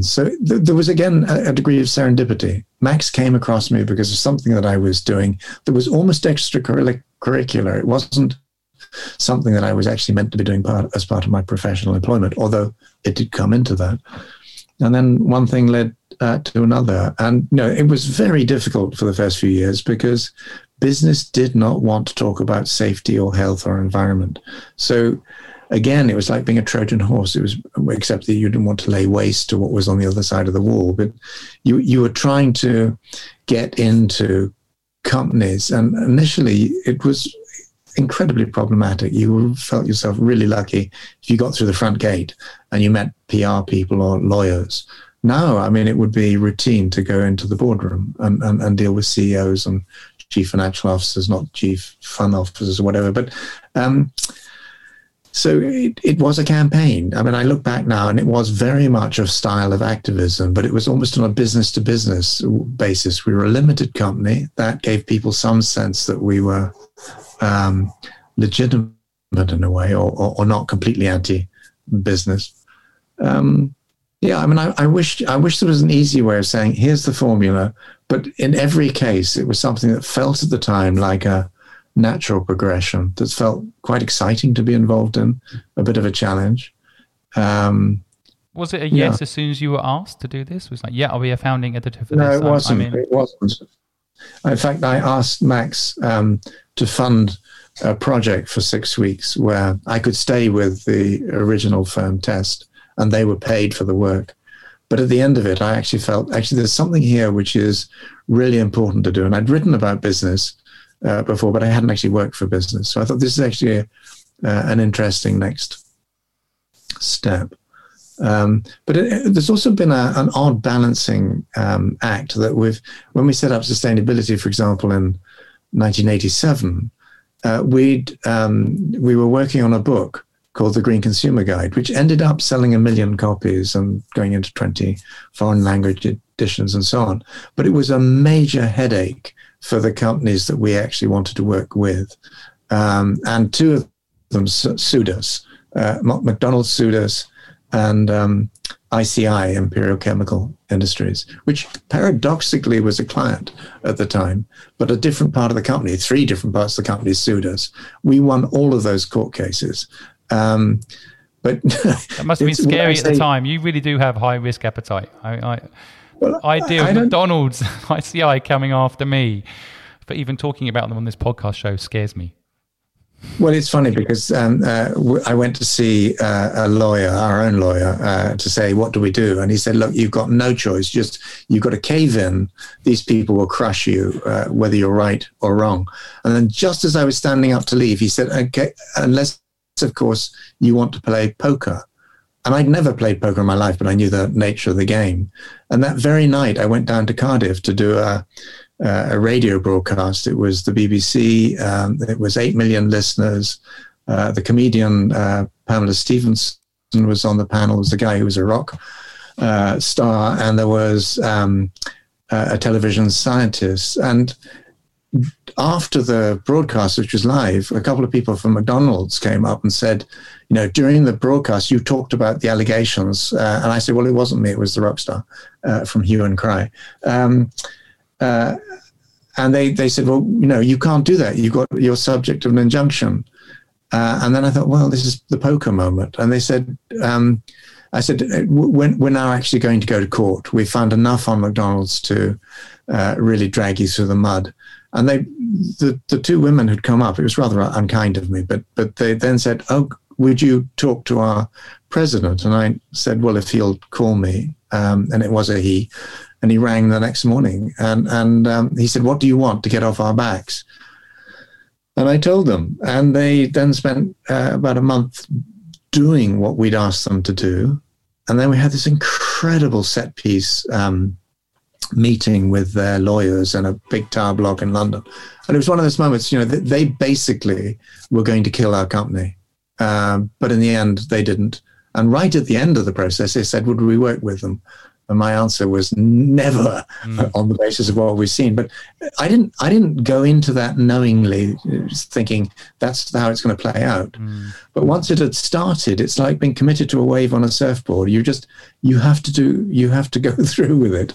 So th- there was again a, a, degree of serendipity. Max came across me because of something that I was doing that was almost extracurricular. It wasn't something that I was actually meant to be doing part, as part of my professional employment, although it did come into that. And then one thing led uh, to another. And you know, it was very difficult for the first few years because business did not want to talk about safety or health or environment. So again, it was like being a Trojan horse. It was except that you didn't want to lay waste to what was on the other side of the wall, but you you were trying to get into companies, and initially it was incredibly problematic. You felt yourself really lucky if you got through the front gate and you met PR people or lawyers. Now, I mean, it would be routine to go into the boardroom and, and, and deal with CEOs and chief financial officers, not chief fund officers or whatever. But um, so it, it was a campaign. I mean, I look back now and it was very much a style of activism, but it was almost on a business to business basis. We were a limited company that gave people some sense that we were um, legitimate in a way or, or, or not completely anti business. Um, yeah, I mean, I, I, wish I wish there was an easy way of saying here's the formula, but in every case, it was something that felt at the time like a natural progression that felt quite exciting to be involved in, a bit of a challenge. Um, was it a yes yeah. as soon as you were asked to do this? Was like, yeah, I'll be a founding editor for no, this. No, it wasn't. I mean, it wasn't. In fact, I asked Max um, to fund a project for six weeks where I could stay with the original firm test and they were paid for the work. But at the end of it, I actually felt actually there's something here which is really important to do. And I'd written about business uh, before, but I hadn't actually worked for business. So I thought this is actually a, uh, an interesting next step. Um, but it, there's also been a, an odd balancing um, act that we've, when we set up sustainability, for example, in 1987, uh, we'd, um, we were working on a book called The Green Consumer Guide, which ended up selling a million copies and going into 20 foreign language editions and so on. But it was a major headache for the companies that we actually wanted to work with. Um, and two of them sued us. Uh, McDonald's sued us, and um, ICI, Imperial Chemical Industries, which paradoxically was a client at the time, but a different part of the company, three different parts of the company sued us. We won all of those court cases. Um, but that must have been scary at say, the time. You really do have high risk appetite. I, I, well, idea of McDonald's, ICI coming after me for even talking about them on this podcast show scares me. Well, it's funny because um, uh, I went to see uh, a lawyer, our own lawyer, uh, to say, "What do we do?" And he said, "Look, you've got no choice. Just you've got to cave in. These people will crush you, uh, whether you're right or wrong." And then, just as I was standing up to leave, he said, "Okay, unless, of course, you want to play poker." And I'd never played poker in my life, but I knew the nature of the game. And that very night, I went down to Cardiff to do a a radio broadcast. It was the BBC. Um, it was eight million listeners. Uh, the comedian uh, Pamela Stephenson was on the panel. Was the guy who was a rock uh, star, and there was um, a television scientist. And after the broadcast, which was live, a couple of people from McDonald's came up and said, you know, during the broadcast, you talked about the allegations. Uh, and I said, well, it wasn't me, it was the rock star uh, from Hue and Cry. Um, uh, and they, they said, well, you know, you can't do that. You've got, you're subject of an injunction. Uh, and then I thought, well, this is the poker moment. And they said, um, I said, uh, we're, we're now actually going to go to court. We found enough on McDonald's to uh, really drag you through the mud. And they, the, the two women who'd come up, it was rather unkind of me, but, but they then said, oh, would you talk to our president? And I said, well, if he'll call me. Um, and it was a he and he rang the next morning and and um, he said, "What do you want to get off our backs?" And I told them, and they then spent uh, about a month doing what we'd asked them to do, and then we had this incredible set piece um, meeting with their lawyers in a big tower block in London, and it was one of those moments. You know, they basically were going to kill our company, um, but in the end, they didn't. And right at the end of the process, they said, "Would we work with them?" And my answer was never mm. on the basis of what we've seen. But I didn't I didn't go into that knowingly thinking that's how it's going to play out. Mm. But once it had started, it's like being committed to a wave on a surfboard. You just you have to do you have to go through with it.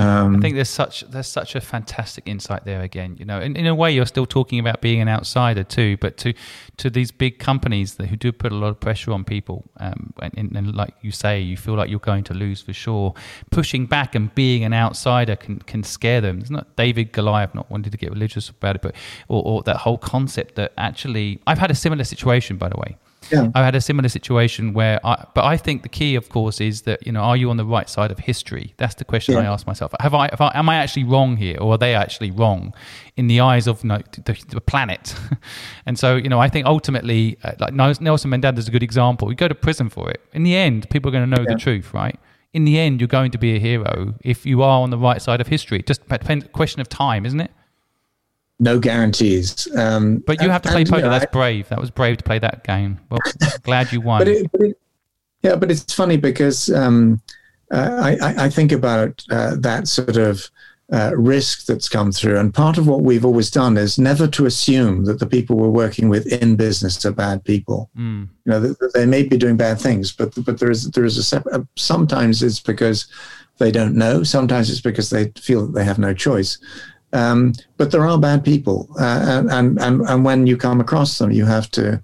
Um, I think there's such there's such a fantastic insight there again. You know, in, in a way, you're still talking about being an outsider too, but to to these big companies that, who do put a lot of pressure on people, um, and, and, like you say, you feel like you're going to lose for sure. Pushing back and being an outsider can can scare them. It's not David Goliath not wanting to get religious about it, but or, or that whole concept that actually I've had a similar situation, by the way yeah. I had a similar situation where, I, but I think the key, of course, is that you know, are you on the right side of history? That's the question yeah. I ask myself. Have I, have I, am I actually wrong here, or are they actually wrong in the eyes of you know, the, the, planet? and so, you know, I think ultimately, uh, like Nelson Mandela is a good example. You go to prison for it. In the end, people are going to know yeah. the truth, right? In the end, you're going to be a hero if you are on the right side of history. Just depends. Question of time, isn't it? No guarantees. Um, but you have to play and, poker. You know, That's brave. That was brave to play that game. Well, glad you won. But it, but it, yeah, but it's funny because um, uh, I, I, think about uh, that sort of uh, risk that's come through, and part of what we've always done is never to assume that the people we're working with in business are bad people. Mm. You know, they may be doing bad things, but but there is there is a. Sometimes it's because they don't know. Sometimes it's because they feel that they have no choice. Um, but there are bad people, uh, and, and and when you come across them, you have to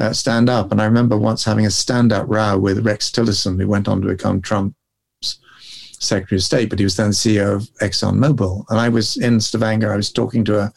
uh, stand up. And I remember once having a stand-up row with Rex Tillerson, who went on to become Trump's Secretary of State, but he was then CEO of ExxonMobil. And I was in Stavanger. I was talking to a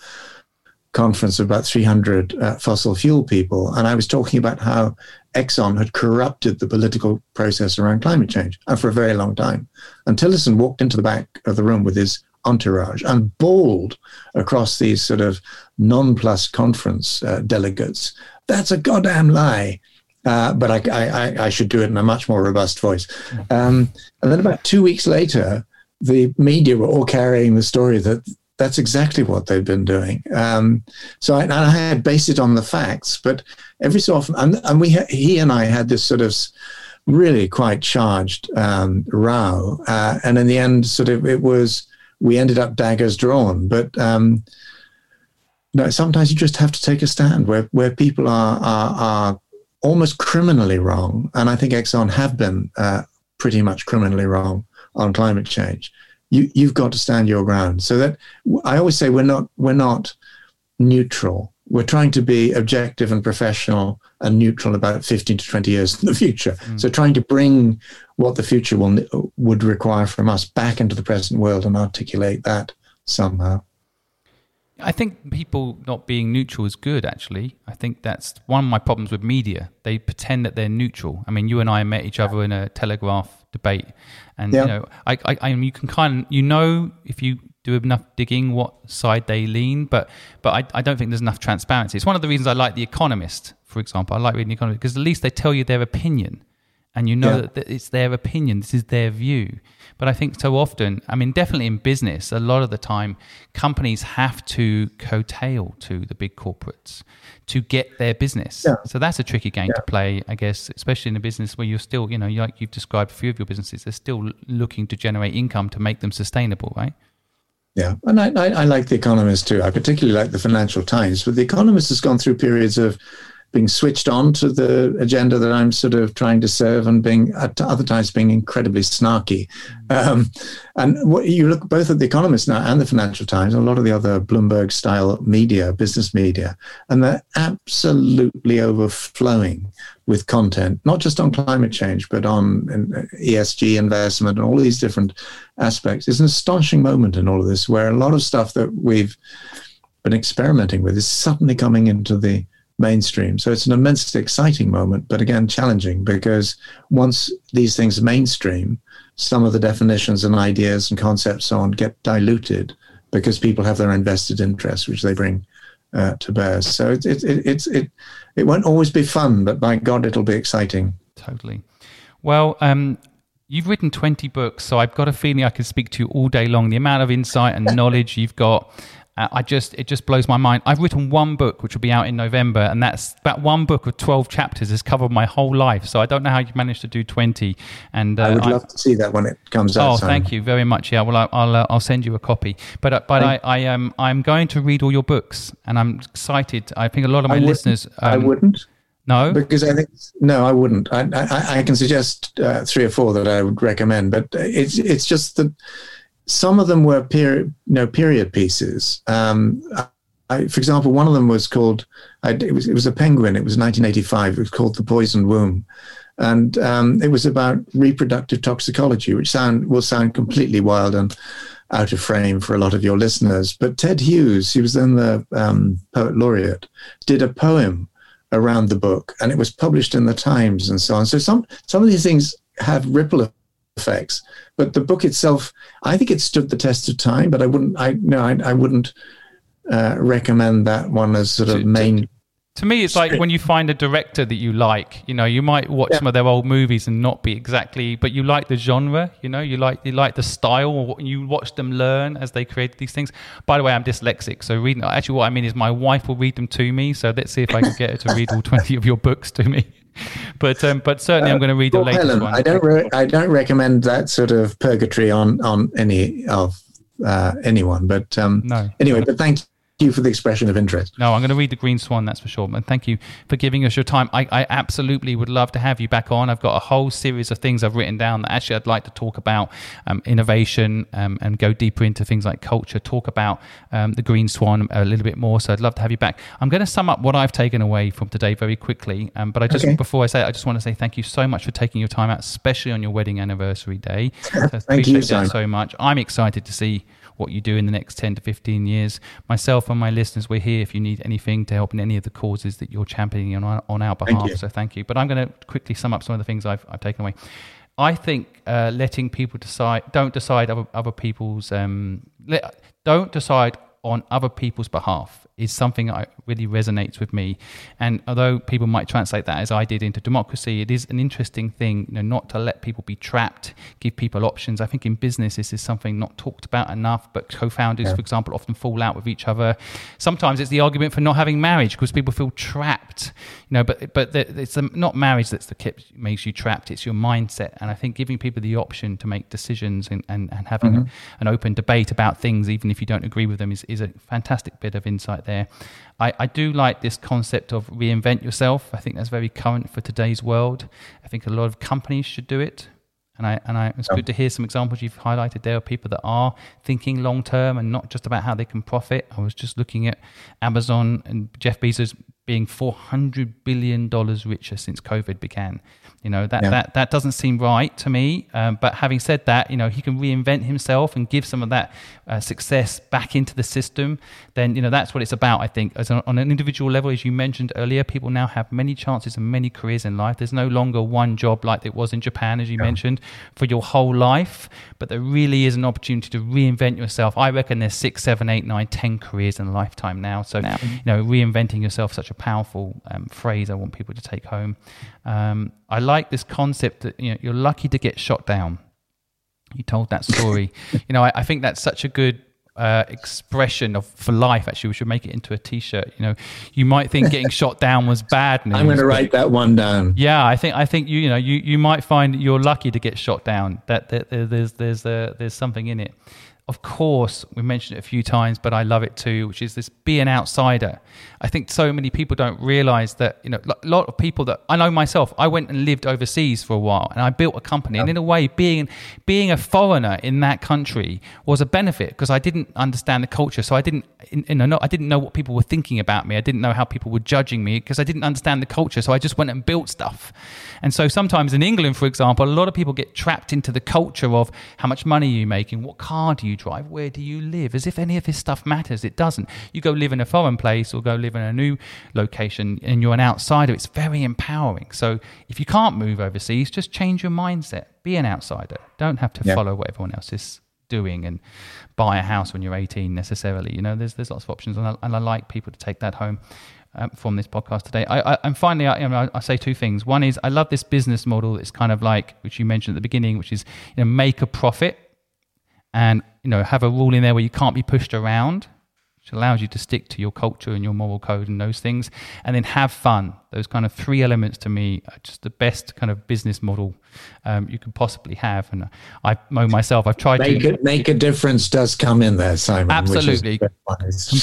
conference of about 300 uh, fossil fuel people, and I was talking about how Exxon had corrupted the political process around climate change, and for a very long time. And Tillerson walked into the back of the room with his entourage and bawled across these sort of nonplussed conference uh, delegates. That's a goddamn lie. Uh, but I, I, I, should do it in a much more robust voice. Um, and then about two weeks later, the media were all carrying the story that that's exactly what they've been doing. Um, so I, I, had based it on the facts, but every so often, and, and we ha- he and I had this sort of really quite charged um, row, uh, and in the end, sort of it was we ended up daggers drawn. But um, no, sometimes you just have to take a stand where where people are are, are almost criminally wrong, and I think Exxon have been uh, pretty much criminally wrong on climate change you you've got to stand your ground. So that I always say we're not we're not neutral. We're trying to be objective and professional and neutral about 15 to 20 years in the future. Mm. So trying to bring what the future will would require from us back into the present world and articulate that somehow. I think people not being neutral is good, actually. I think that's one of my problems with media. They pretend that they're neutral. I mean, you and I met each other in a Telegraph debate, and yeah. you know, I, I, I, you can kind of, you know, if you do enough digging, what side they lean. But, but I, I don't think there's enough transparency. It's one of the reasons I like The Economist, for example. I like reading The Economist because at least they tell you their opinion, and you know yeah. that it's their opinion. This is their view. But I think so often, I mean, definitely in business, a lot of the time, companies have to coattail to the big corporates to get their business. Yeah. So that's a tricky game yeah. to play, I guess, especially in a business where you're still, you know, like you've described a few of your businesses, they're still looking to generate income to make them sustainable, right? Yeah, and I, I, I like The Economist too. I particularly like the Financial Times, but The Economist has gone through periods of being switched on to the agenda that I'm sort of trying to serve, and being at other times being incredibly snarky. Um, and what, you look both at the Economist now and the Financial Times, and a lot of the other Bloomberg-style media, business media, and they're absolutely overflowing with content, not just on climate change, but on ESG investment and all these different aspects. It's an astonishing moment in all of this, where a lot of stuff that we've been experimenting with is suddenly coming into the mainstream. So it's an immensely exciting moment, but again, challenging because once these things mainstream, some of the definitions and ideas and concepts on get diluted because people have their invested interests, which they bring uh, to bear. So it, it, it, it's, it, it won't always be fun, but by God, it'll be exciting. Totally. Well, um, You've written 20 books, so I've got a feeling I could speak to you all day long. The amount of insight and knowledge you've got, uh, I just it just blows my mind. I've written one book which will be out in November, and that's that one book of twelve chapters has covered my whole life. So I don't know how you managed to do twenty. And uh, I would love I, to see that when it comes out. Oh, thank you very much. Yeah, well, I, will uh, I'll send you a copy. But uh, but I, I um I'm going to read all your books, and I'm excited. I think a lot of my listeners. Um, I wouldn't. No, because I think no, I wouldn't. I I, I can suggest uh, three or four that I would recommend, but it's it's just that some of them were period, you know, period pieces. Um, I, for example, one of them was called. I, it was it was a penguin. It was 1985. It was called The Poisoned Womb, and um, it was about reproductive toxicology, which sound will sound completely wild and out of frame for a lot of your listeners. But Ted Hughes, he was then the um, poet laureate, did a poem around the book, and it was published in the Times and so on. So some some of these things have ripple effects. But the book itself, I think it stood the test of time. But I wouldn't, I no, I, I wouldn't uh, recommend that one as sort of main. To me, it's like when you find a director that you like. You know, you might watch yeah. some of their old movies and not be exactly, but you like the genre. You know, you like you like the style. You watch them learn as they create these things. By the way, I'm dyslexic, so reading. Actually, what I mean is my wife will read them to me. So let's see if I can get her to read all twenty of your books to me. but um, but certainly I'm going to read the latest Helen, one. I don't re- I don't recommend that sort of purgatory on on any of uh, anyone. But um, no. Anyway, but thank you for the expression of interest. No, I'm going to read the Green Swan, that's for sure. And thank you for giving us your time. I, I absolutely would love to have you back on. I've got a whole series of things I've written down that actually I'd like to talk about um, innovation um, and go deeper into things like culture, talk about um, the Green Swan a little bit more. So I'd love to have you back. I'm going to sum up what I've taken away from today very quickly. Um, but I just, okay. before I say it, I just want to say thank you so much for taking your time out, especially on your wedding anniversary day. So thank you, that so much. I'm excited to see what you do in the next 10 to 15 years. Myself and my listeners, we're here if you need anything to help in any of the causes that you're championing on our, on our behalf. Thank so thank you. But I'm going to quickly sum up some of the things I've, I've taken away. I think uh, letting people decide, don't decide other, other people's, um, let, don't decide on other people's behalf is something that really resonates with me. And although people might translate that as I did into democracy, it is an interesting thing, you know, not to let people be trapped, give people options. I think in business this is something not talked about enough, but co-founders, yeah. for example, often fall out with each other. Sometimes it's the argument for not having marriage because people feel trapped, you know. But but it's not marriage that's the kip makes you trapped. It's your mindset. And I think giving people the option to make decisions and and, and having mm-hmm. a, an open debate about things, even if you don't agree with them, is is a fantastic bit of insight there. I, I do like this concept of reinvent yourself. I think that's very current for today's world. I think a lot of companies should do it. And I and I, it's good to hear some examples you've highlighted there of people that are thinking long term and not just about how they can profit. I was just looking at Amazon and Jeff Bezos being four hundred billion dollars richer since COVID began. You know that yeah. that that doesn't seem right to me. Um, but having said that, you know he can reinvent himself and give some of that uh, success back into the system. Then you know that's what it's about. I think as on an individual level, as you mentioned earlier, people now have many chances and many careers in life. There's no longer one job like it was in Japan, as you yeah. mentioned, for your whole life. But there really is an opportunity to reinvent yourself. I reckon there's six, seven, eight, nine, ten careers in a lifetime now. So now, you know, reinventing yourself, such a powerful um, phrase. I want people to take home. Um, I like this concept that you know you're lucky to get shot down. You told that story. you know, I, I, think that's such a good uh, expression of for life. Actually, we should make it into a T-shirt. You know, you might think getting shot down was bad news. I'm going to write that one down. Yeah, I think I think you you know you, you might find you're lucky to get shot down. That, that, that there's there's uh, there's something in it of course, we mentioned it a few times, but I love it too, which is this be an outsider. I think so many people don't realize that, you know, a lot of people that I know myself, I went and lived overseas for a while and I built a company. And in a way, being, being a foreigner in that country was a benefit because I didn't understand the culture. So I didn't, you know, I didn't know what people were thinking about me. I didn't know how people were judging me because I didn't understand the culture. So I just went and built stuff. And so sometimes in England, for example, a lot of people get trapped into the culture of how much money are you making, what car do you drive? Where do you live? As if any of this stuff matters. It doesn't. You go live in a foreign place or go live in a new location and you're an outsider. It's very empowering. So if you can't move overseas, just change your mindset. Be an outsider. Don't have to yeah. follow what everyone else is doing and buy a house when you're 18 necessarily. You know, there's there's lots of options, and I, and I like people to take that home. Um, from this podcast today. I, I, and finally, I, you know, I, say two things. One is I love this business model. It's kind of like which you mentioned at the beginning, which is you know make a profit and you know have a rule in there where you can't be pushed around which allows you to stick to your culture and your moral code and those things and then have fun those kind of three elements to me are just the best kind of business model um, you could possibly have and i mo myself i've tried make to it, make a difference does come in there simon absolutely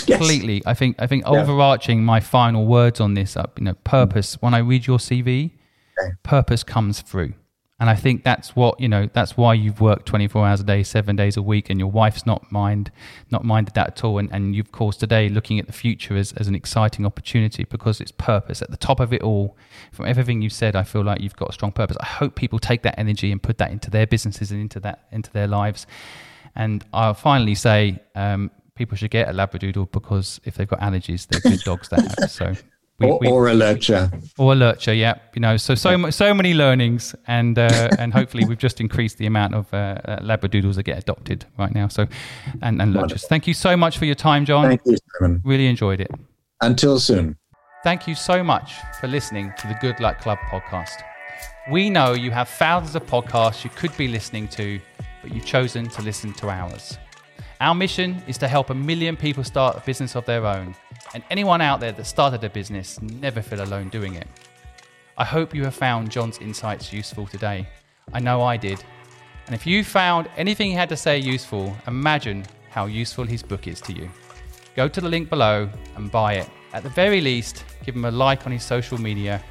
completely yes. i think i think yeah. overarching my final words on this up you know purpose when i read your cv okay. purpose comes through and I think that's what you know. That's why you've worked 24 hours a day, seven days a week, and your wife's not mind, not minded that at all. And, and you've, of course, today looking at the future as, as an exciting opportunity because it's purpose at the top of it all. From everything you've said, I feel like you've got a strong purpose. I hope people take that energy and put that into their businesses and into that into their lives. And I'll finally say, um, people should get a labradoodle because if they've got allergies, they're good dogs to have. So we, or, we, or, a lurcher. Or a lurcher, yeah. You know, so so yeah. so many learnings, and uh, and hopefully we've just increased the amount of uh, uh, labradoodles that get adopted right now. So, and and lurchers. Thank you so much for your time, John. Thank you, Simon. Really enjoyed it. Until soon. Thank you so much for listening to the Good Luck Club podcast. We know you have thousands of podcasts you could be listening to, but you've chosen to listen to ours. Our mission is to help a million people start a business of their own and anyone out there that started a business never feel alone doing it. I hope you have found John's insights useful today. I know I did. And if you found anything he had to say useful, imagine how useful his book is to you. go to the link below and buy it. At the very least, give him a like on his social media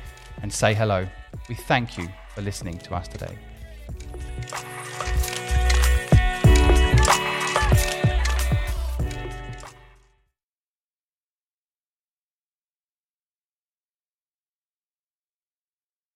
and say hello. We thank you for listening to us today.